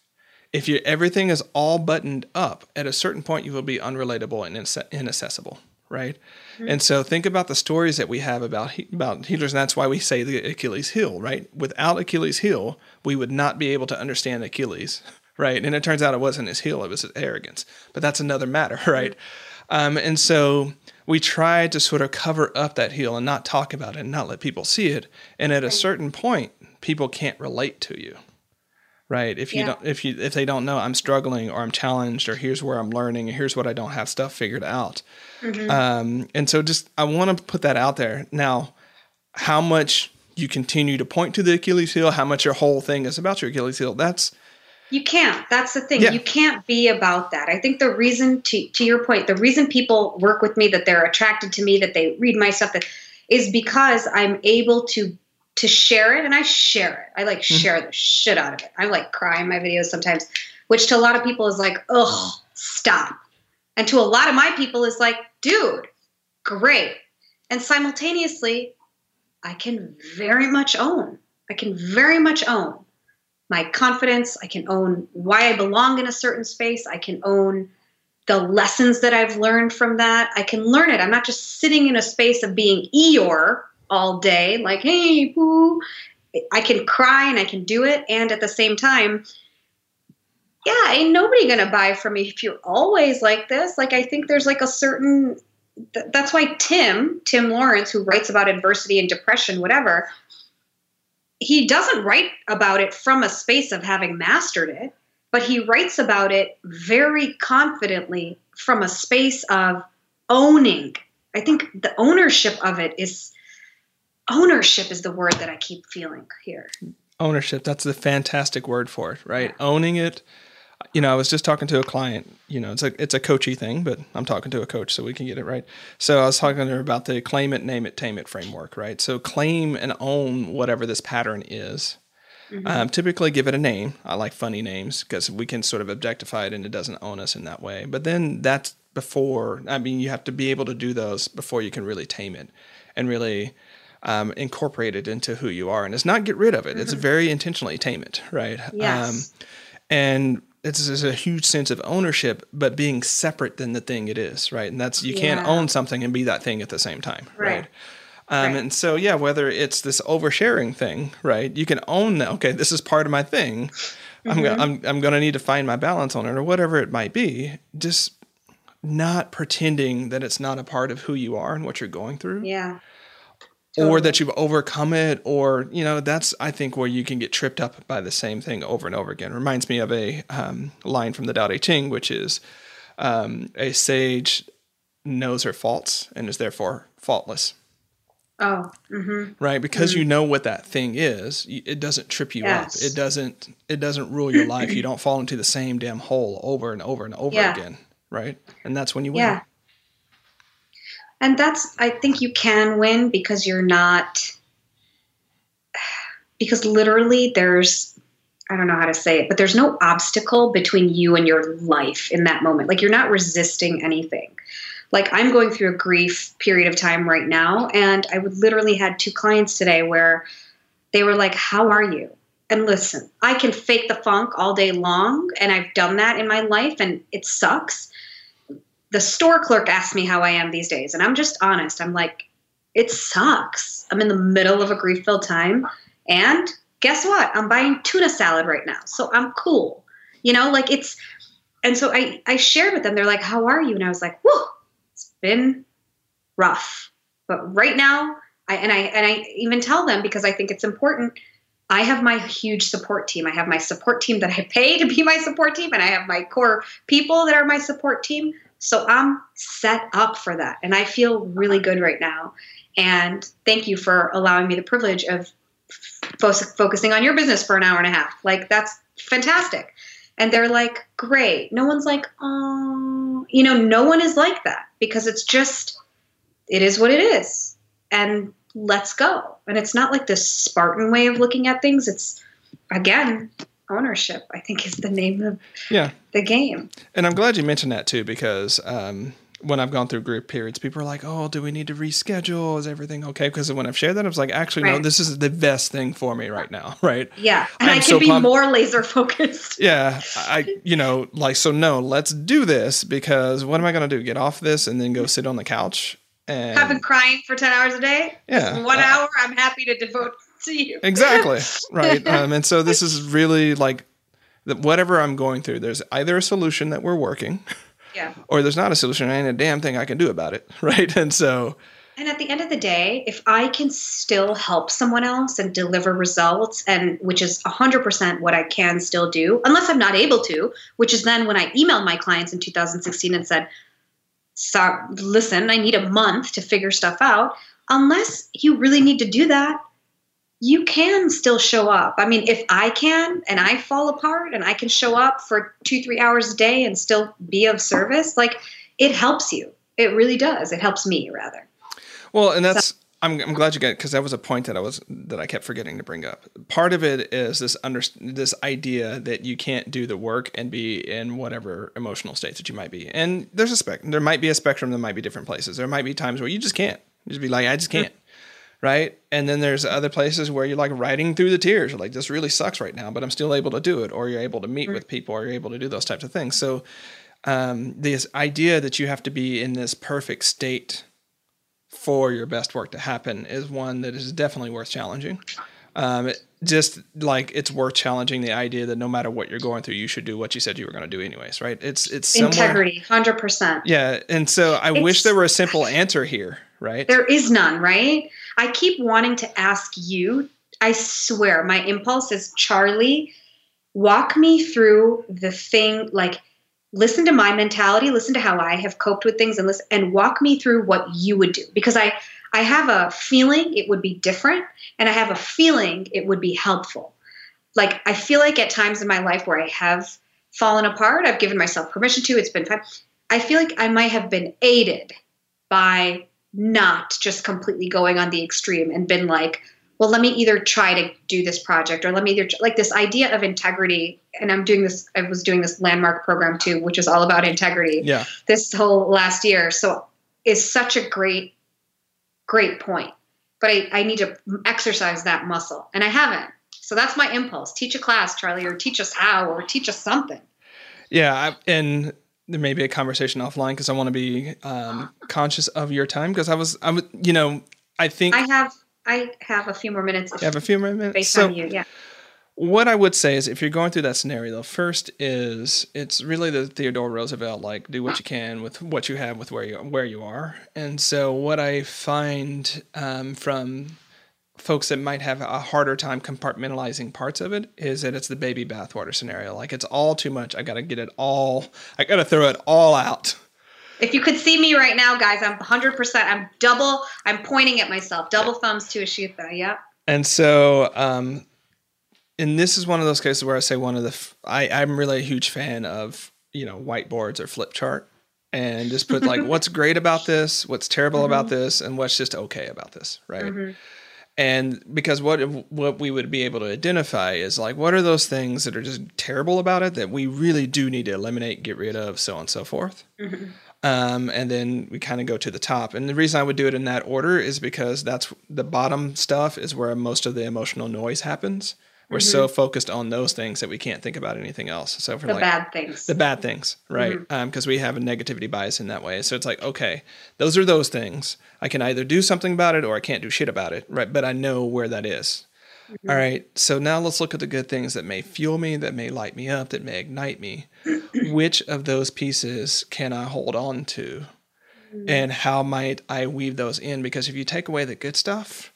if you everything is all buttoned up, at a certain point you will be unrelatable and inaccessible, right? Mm-hmm. And so think about the stories that we have about about healers, and that's why we say the Achilles heel, right? Without Achilles heel, we would not be able to understand Achilles right? And it turns out it wasn't his heel, it was his arrogance. But that's another matter, right? Um, and so we try to sort of cover up that heel and not talk about it and not let people see it. And at a certain point, people can't relate to you. Right. If you yeah. don't if you if they don't know I'm struggling or I'm challenged or here's where I'm learning or here's what I don't have stuff figured out. Mm-hmm. Um, and so just I want to put that out there. Now, how much you continue to point to the Achilles heel, how much your whole thing is about your Achilles heel, that's you can't. That's the thing. Yeah. You can't be about that. I think the reason, to, to your point, the reason people work with me, that they're attracted to me, that they read my stuff, that is because I'm able to to share it, and I share it. I like mm-hmm. share the shit out of it. I like cry in my videos sometimes, which to a lot of people is like, ugh, stop. And to a lot of my people is like, dude, great. And simultaneously, I can very much own. I can very much own my confidence. I can own why I belong in a certain space. I can own the lessons that I've learned from that. I can learn it. I'm not just sitting in a space of being Eeyore all day, like, hey. I can cry and I can do it. And at the same time, yeah, ain't nobody gonna buy from me if you're always like this. Like, I think there's like a certain, that's why Tim, Tim Lawrence, who writes about adversity and depression, whatever, he doesn't write about it from a space of having mastered it, but he writes about it very confidently from a space of owning. I think the ownership of it is ownership is the word that I keep feeling here. Ownership, that's the fantastic word for it, right? Yeah. Owning it you know, I was just talking to a client. You know, it's a it's a coachy thing, but I'm talking to a coach, so we can get it right. So I was talking to her about the claim it, name it, tame it framework, right? So claim and own whatever this pattern is. Mm-hmm. Um, typically, give it a name. I like funny names because we can sort of objectify it, and it doesn't own us in that way. But then that's before. I mean, you have to be able to do those before you can really tame it and really. Um, incorporate it into who you are, and it's not get rid of it. Mm-hmm. It's very intentionally tame it, right? Yes. Um, and it's, it's, a huge sense of ownership, but being separate than the thing it is, right? And that's you can't own something and be that thing at the same time, right? right? Um, right. And so, yeah, whether it's this oversharing thing, right? You can own that. Okay, this is part of my thing. Mm-hmm. I'm, I'm I'm going to need to find my balance on it, or whatever it might be. Just not pretending that it's not a part of who you are and what you're going through. Yeah. Totally. or that you've overcome it or you know that's i think where you can get tripped up by the same thing over and over again reminds me of a um, line from the Tao Te Ching which is um, a sage knows her faults and is therefore faultless oh mm-hmm. right because mm-hmm. you know what that thing is it doesn't trip you yes. up it doesn't it doesn't rule your life you don't fall into the same damn hole over and over and over yeah. again right and that's when you win yeah and that's i think you can win because you're not because literally there's i don't know how to say it but there's no obstacle between you and your life in that moment. Like you're not resisting anything. Like i'm going through a grief period of time right now and i would literally had two clients today where they were like how are you? And listen i can fake the funk all day long and i've done that in my life and it sucks the store clerk asks me how I am these days, and I'm just honest. I'm like, it sucks. I'm in the middle of a grief filled time, and guess what? I'm buying tuna salad right now, so I'm cool. You know, like it's, and so I I shared with them. They're like, "How are you?" And I was like, "Whoa, it's been rough, but right now." I, and I and I even tell them because I think it's important. I have my huge support team. I have my support team that I pay to be my support team, and I have my core people that are my support team. So I'm set up for that. And I feel really good right now. And thank you for allowing me the privilege of fo- focusing on your business for an hour and a half. Like, that's fantastic. And they're like, great. No one's like, oh, you know, no one is like that because it's just, it is what it is. And let's go. And it's not like this Spartan way of looking at things. It's, again, ownership, I think is the name of Yeah. the game. And I'm glad you mentioned that too, because um, when I've gone through group periods, people are like, "Oh, do we need to reschedule? Is everything okay?" Because when I've shared that, I was like, "Actually, no. This is the best thing for me right now, right?" Yeah. And I'm I can so be more laser focused. Yeah, I, you know, like, so no, let's do this because what am I going to do? Get off this and then go sit on the couch and I've been crying for 10 hours a day. Yeah. One Uh, hour I'm happy to devote to you. exactly right. Um, and so this is really like that whatever I'm going through. There's either a solution that we're working, Yeah. or there's not a solution. and ain't a damn thing I can do about it, right? And so And at the end of the day, if I can still help someone else and deliver results, and which is 100% what I can still do, unless I'm not able to, which is then when I emailed my clients in 2016 and said, so, listen, I need a month to figure stuff out. Unless you really need to do that, you can still show up. I mean, if I can and I fall apart and I can show up for two, three hours a day and still be of service, like it helps you. It really does. It helps me, rather. Well, and that's I'm, I'm glad you get because that was a point that I was that I kept forgetting to bring up. Part of it is this under this idea that you can't do the work and be in whatever emotional states that you might be. And there's a spec there might be a spectrum. There might be different places. There might be times where you just can't. You just be like, I just can't. Right. And then there's other places where you're like riding through the tears. Like, this really sucks right now, but I'm still able to do it. Or you're able to meet with people or you're able to do those types of things. So um, this idea that you have to be in this perfect state for your best work to happen is one that is definitely worth challenging. Um, it- just like it's worth challenging the idea that no matter what you're going through, you should do what you said you were going to do anyways, right? It's it's Integrity, 100%. yeah. And so I wish there were a simple answer here, right? There is none, right? I keep wanting to ask you. I swear, my impulse is Charlie, walk me through the thing. Like, listen to my mentality, listen to how I have coped with things, and listen, and walk me through what you would do. Because I, I have a feeling it would be different, and I have a feeling it would be helpful. Like, I feel like at times in my life where I have fallen apart, I've given myself permission to. It's been fine. I feel like I might have been aided by not just completely going on the extreme and been like, well, let me either try to do this project or let me either like this idea of integrity. And I'm doing this, I was doing this landmark program too, which is all about integrity yeah. this whole last year. So is such a great, great point. But I, I need to exercise that muscle and I haven't. So that's my impulse. Teach a class, Charlie, or teach us how, or teach us something. Yeah. I, and there may be a conversation offline because I want to be um, conscious of your time because I was, I would you know, I think I have, I have a few more minutes. you have a few more minutes. based So- on you. Yeah. What I would say is, if you're going through that scenario, first is it's really the Theodore Roosevelt like do what you can with what you have with where you where you are. And so, what I find um, from folks that might have a harder time compartmentalizing parts of it is that it's the baby bathwater scenario. Like it's all too much. I got to get it all. I got to throw it all out. If you could see me right now, guys, I'm 100%. I'm double. I'm pointing at myself. Double thumbs to Ishita. Yep. And so, um, and this is one of those cases where I say one of the, f- I, I'm really a huge fan of, you know, whiteboards or flip chart and just put like, what's great about this, what's terrible about this, and what's just okay about this, right? Mhm. And because what what we would be able to identify is like what are those things that are just terrible about it that we really do need to eliminate, get rid of, so on and so forth. Mhm. Um, and then we kind of go to the top. And the reason I would do it in that order is because that's the bottom stuff is where most of the emotional noise happens. We're so mm-hmm. focused on those things that we can't think about anything else. So for The like bad things. the bad things, right? Mm-hmm. Um, because we have a negativity bias in that way. So it's like, okay, those are those things. I can either do something about it or I can't do shit about it, right? But I know where that is. Mm-hmm. All right. So now let's look at the good things that may fuel me, that may light me up, that may ignite me. Which of those pieces can I hold on to? Mm. And how might I weave those in? Because if you take away the good stuff,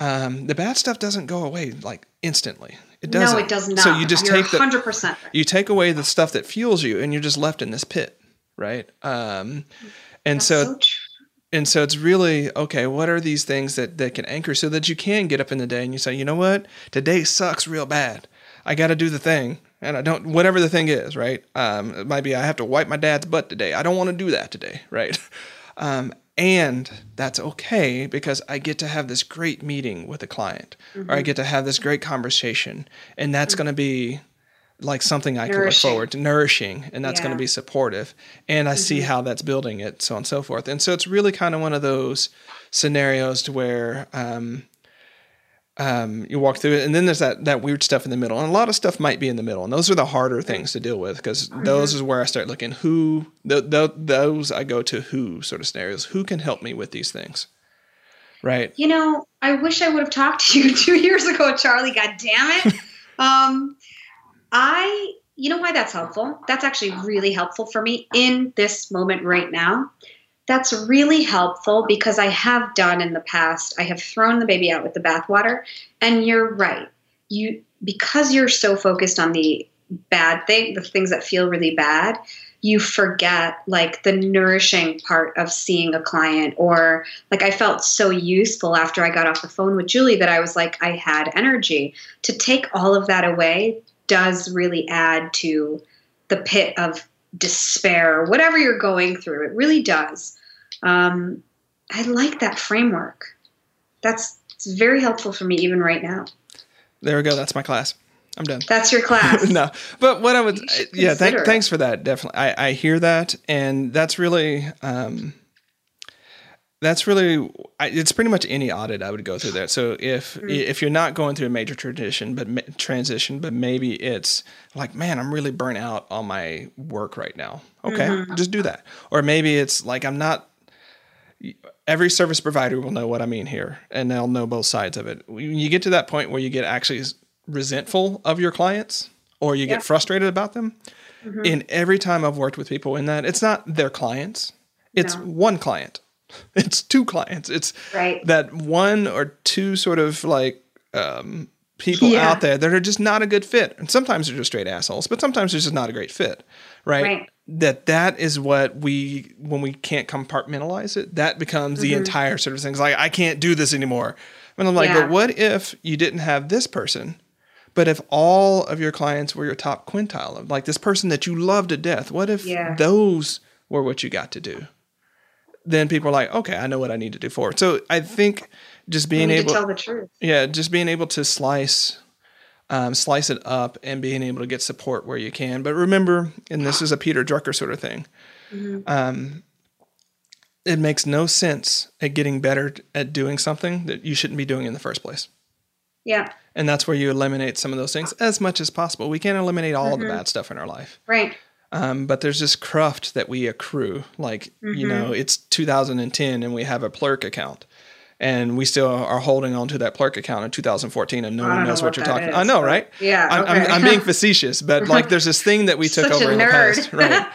um, the bad stuff doesn't go away like instantly. It doesn't. no, it does not. So you just You're take the 100% right. you take away the stuff that fuels you and you're just left in this pit right um and That's so, so and so it's really okay what are these things that, that can anchor so that you can get up in the day and you say you know what today sucks real bad i got to do the thing and i don't whatever the thing is right um, it might be i have to wipe my dad's butt today i don't want to do that today right um, and that's okay because i get to have this great meeting with a client mm-hmm. or i get to have this great conversation and that's mm-hmm. going to be like something I can look forward to, nourishing, and that's yeah. going to be supportive. And I mm-hmm. see how that's building it, so on and so forth. And so it's really kind of one of those scenarios to where um, um, you walk through it, and then there's that that weird stuff in the middle, and a lot of stuff might be in the middle, and those are the harder things to deal with because mm-hmm. those is where I start looking who the, the, those I go to who sort of scenarios. Who can help me with these things? Right. You know, I wish I would have talked to you two years ago, Charlie. God damn it. um, I, you know why that's helpful? That's actually really helpful for me in this moment right now. That's really helpful because I have done in the past, I have thrown the baby out with the bathwater. And you're right. You because you're so focused on the bad thing, the things that feel really bad, you forget like the nourishing part of seeing a client or like i felt so useful after i got off the phone with julie that i was like i had energy to take all of that away does really add to the pit of despair, whatever you're going through. It really does. Um, I like that framework. That's it's very helpful for me even right now. There we go. That's my class. I'm done. That's your class. no, but what I would, yeah, th- thanks for that. Definitely, I, I hear that, and that's really, um, that's really it's pretty much any audit I would go through that. So if mm-hmm. if you're not going through a major tradition but transition, but maybe it's like, man, I'm really burnt out on my work right now. Okay, mm-hmm. just do that. Or maybe it's like I'm not. Every service provider will know what I mean here, and they'll know both sides of it. When you get to that point where you get actually resentful of your clients, or you yeah. get frustrated about them, mm-hmm. and every time I've worked with people in that, it's not their clients; it's no. one client It's two clients. It's right. that one or two sort of like um, people yeah. out there that are just not a good fit. And sometimes they're just straight assholes, but sometimes they're just not a great fit. Right? right. That that is what we when we can't compartmentalize it, that becomes mm-hmm. the entire sort of things. Like I can't do this anymore. And I'm like, yeah. but what if you didn't have this person? But if all of your clients were your top quintile, like this person that you love to death, what if yeah. those were what you got to do? then people are like, okay, I know what I need to do for it. So I think just being able to tell the truth. Yeah, just being able to slice um, slice it up and being able to get support where you can. But remember, and this is a Peter Drucker sort of thing. Mm-hmm. Um, it makes no sense at getting better at doing something that you shouldn't be doing in the first place. Yeah. And that's where you eliminate some of those things as much as possible. We can't eliminate all mm-hmm. the bad stuff in our life. Right. Um, but there's this cruft that we accrue. Like, mm-hmm. you know, it's 2010 and we have a Plurk account. And we still are holding on to that Plurk account in 2014, and no one knows what, what you're talking. Is, I know, right? Yeah, I'm, okay. I'm, I'm, being facetious, but like, there's this thing that we took over in the past, right?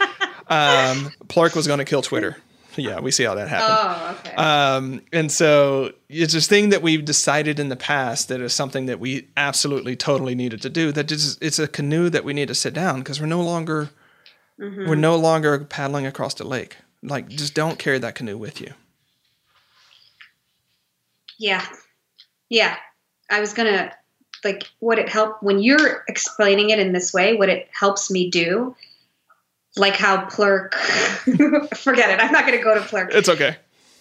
Um, Plurk was going to kill Twitter. Yeah, we see how that happened. Oh, okay. Um, and so it's this thing that we've decided in the past that is something that we absolutely, totally needed to do. That is, it's a canoe that we need to sit down because we're no longer Mm-hmm. We're no longer paddling across the lake. Like, just don't carry that canoe with you. Yeah. Yeah. I was going to, like, what it help when you're explaining it in this way, what it helps me do, like how Plurk, forget it. I'm not going to go to Plurk. It's okay.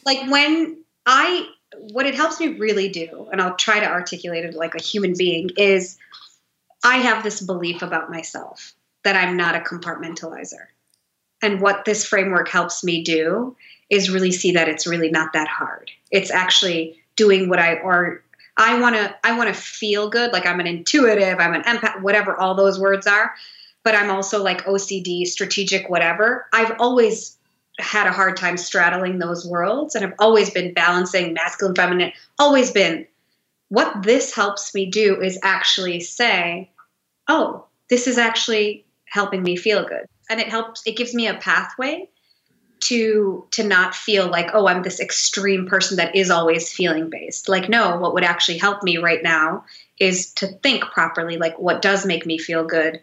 Like, when I, what it helps me really do, and I'll try to articulate it like a human being, is I have this belief about myself that I'm not a compartmentalizer. And what this framework helps me do is really see that it's really not that hard. It's actually doing what I or I want to I want to feel good like I'm an intuitive, I'm an empath, whatever all those words are, but I'm also like OCD, strategic whatever. I've always had a hard time straddling those worlds and I've always been balancing masculine feminine, always been. What this helps me do is actually say, "Oh, this is actually helping me feel good. And it helps it gives me a pathway to to not feel like oh i'm this extreme person that is always feeling based like no what would actually help me right now is to think properly like what does make me feel good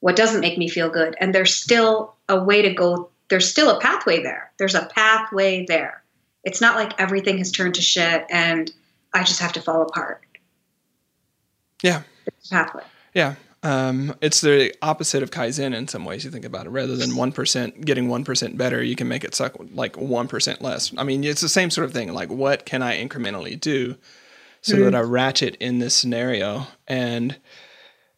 what doesn't make me feel good and there's still a way to go there's still a pathway there there's a pathway there It's not like everything has turned to shit and I just have to fall apart. Yeah. Pathway. Yeah. Um, it's the opposite of Kaizen in some ways. You think about it. Rather than 1% getting 1% better, you can make it suck like 1% less. I mean, it's the same sort of thing. Like, what can I incrementally do so mm-hmm. that I ratchet in this scenario? And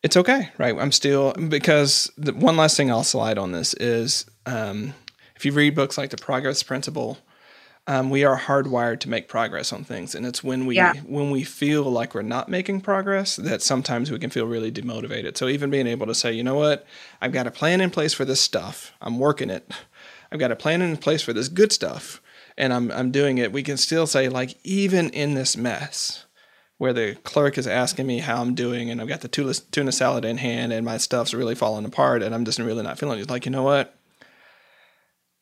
it's okay, right? I'm still, because the one last thing I'll slide on this is um, if you read books like The Progress Principle, um, we are hardwired to make progress on things, and it's when we yeah. when we feel like we're not making progress that sometimes we can feel really demotivated. So even being able to say, you know what, I've got a plan in place for this stuff. I'm working it. I've got a plan in place for this good stuff, and I'm I'm doing it. We can still say like even in this mess, where the clerk is asking me how I'm doing, and I've got the tuna, tuna salad in hand, and my stuff's really falling apart, and I'm just really not feeling it. Like you know what,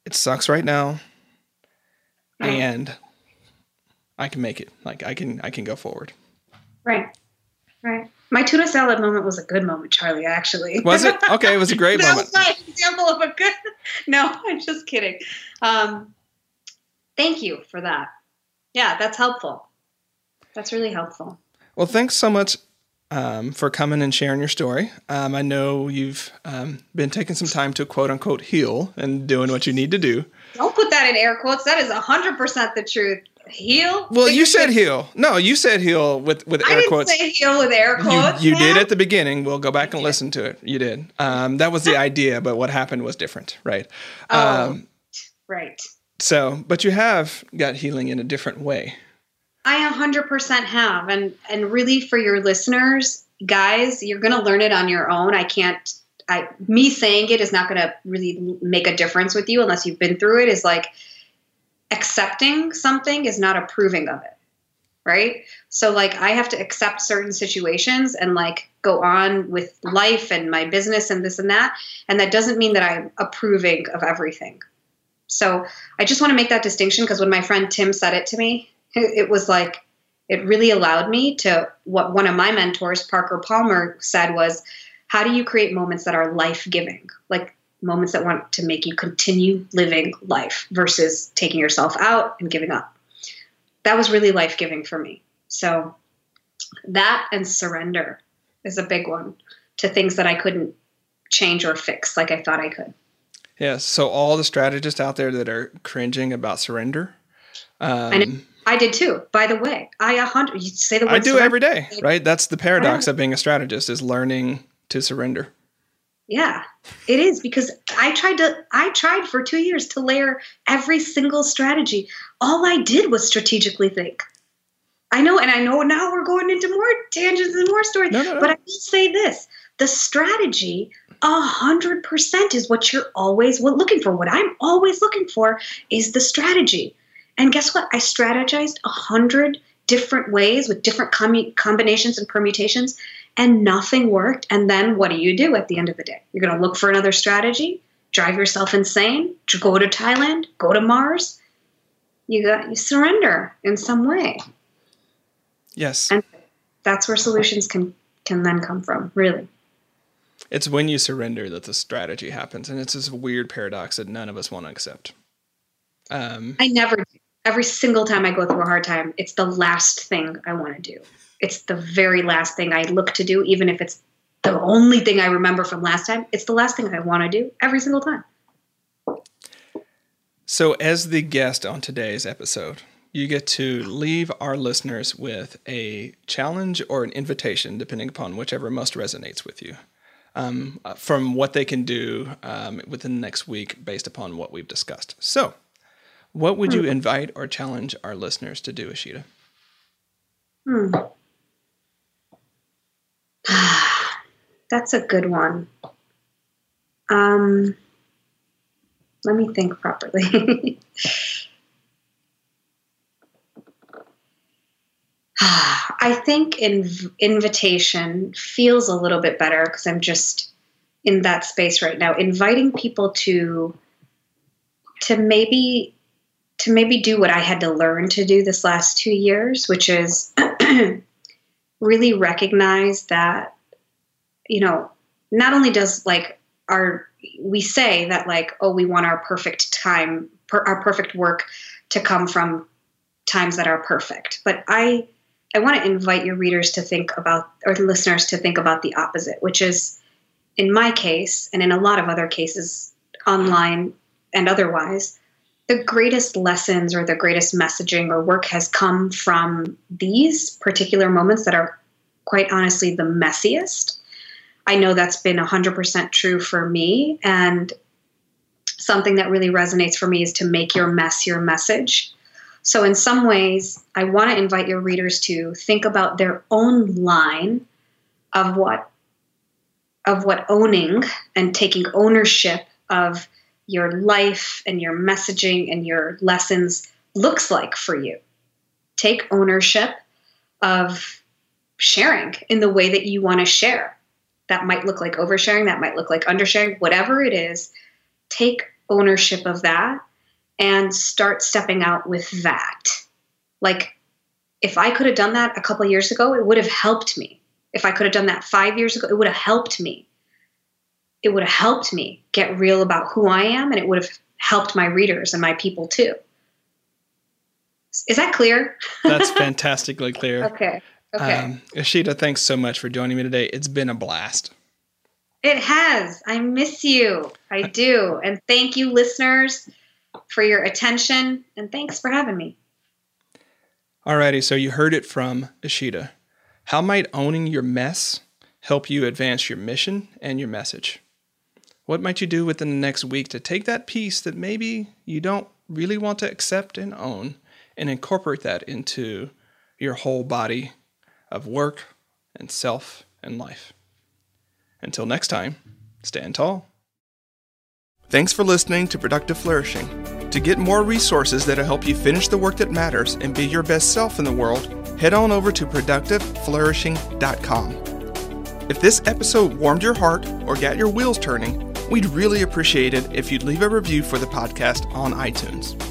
it sucks right now and I can make it. Like I can I can go forward. Right. Right. My tuna salad moment was a good moment, Charlie, actually. Was it? Okay, it was a great that moment. That was my example of a good No, I'm just kidding. Um, thank you for that. Yeah, that's helpful. That's really helpful. Well, thanks so much um, for coming and sharing your story. Um, I know you've um, been taking some time to quote unquote heal and doing what you need to do. Don't put that in air quotes. That is 100% the truth. Heal? Well, you said heal. No, you said heal with, with I air didn't quotes. say heal with air quotes. You, you did at the beginning. We'll go back and listen to it. You did. Um, that was the idea, but what happened was different, right? Oh, um, right. So, but you have got healing in a different way. I 100% have. And, and really, for your listeners, guys, you're going to learn it on your own. I can't I me saying it is not going to really make a difference with you unless you've been through it. Is like accepting something is not approving of it, right? So like I have to accept certain situations and like go on with life and my business and this and that, and that doesn't mean that I'm approving of everything. So I just want to make that distinction because when my friend Tim said it to me, it was like it really allowed me to what one of my mentors, Parker Palmer, said was how do you create moments that are life giving? Like moments that want to make you continue living life versus taking yourself out and giving up. That was really life giving for me. So, that and surrender is a big one to things that I couldn't change or fix like I thought I could. Yeah. So, all the strategists out there that are cringing about surrender. Um, I, I did too. By the way, I a hundred. You say the word. I do surrender. every day, right? That's the paradox of being a strategist: is learning to surrender. Yeah, it is because I tried to I tried for 2 years to layer every single strategy. All I did was strategically think. I know and I know now we're going into more tangents and more stories, no, no, no. but I will say this. The strategy a hundred percent is what you're always looking for. What I'm always looking for is the strategy. And guess what? I strategized a hundred different ways with different com- combinations and permutations, and nothing worked. And then what do you do at the end of the day? You're going to look for another strategy, drive yourself insane, go to Thailand, go to Mars. You got you surrender in some way. Yes. And that's where solutions can can then come from, really. It's when you surrender that the strategy happens, and it's this weird paradox that none of us want to accept. Um, I never do. Every single time I go through a hard time, it's the last thing I want to do it's the very last thing I look to do, even if it's the only thing I remember from last time. It's the last thing I want to do every single time. So, as the guest on today's episode, you get to leave our listeners with a challenge or an invitation, depending upon whichever most resonates with you, um, uh, from what they can do um, within the next week based upon what we've discussed. So, what would you hmm. invite or challenge our listeners to do, Ishita? Hmm. That's a good one. Um, let me think properly. I think inv- invitation feels a little bit better because I'm just in that space right now, inviting people to to maybe to maybe do what I had to learn to do this last two years, which is really recognize that you know not only does like our we say that like oh we want our perfect time per, our perfect work to come from times that are perfect. But I I want to invite your readers to think about or the listeners to think about the opposite, which is in my case and in a lot of other cases online and otherwise, the greatest lessons or the greatest messaging or work has come from these particular moments that are quite honestly the messiest. I know that's been 100% true for me. And something that really resonates for me is to make your mess your message. So, in some ways, I want to invite your readers to think about their own line of what of what owning and taking ownership of your life and your messaging and your lessons looks like for you. Take ownership of sharing in the way that you want to share. That might look like oversharing, that might look like undersharing, whatever it is, take ownership of that and start stepping out with that. Like, if I could have done that a couple years ago, it would have helped me. If I could have done that five years ago, it would have helped me it would have helped me get real about who I am and it would have helped my readers and my people too. Is that clear? That's fantastically clear. Okay. Okay. Um, Ishita, thanks so much for joining me today. It's been a blast. It has. I miss you. I do. And thank you, listeners, for your attention. And thanks for having me. Alrighty, so you heard it from Ishita. How might owning your mess help you advance your mission and your message? What might you do within the next week to take that piece that maybe you don't really want to accept and own and incorporate that into your whole body of work and self and life? Until next time, stand tall. Thanks for listening to Productive Flourishing. To get more resources that'll help you finish the work that matters and be your best self in the world, head on over to productiveflourishing.com. If this episode warmed your heart or got your wheels turning, We'd really appreciate it if you'd leave a review for the podcast on iTunes.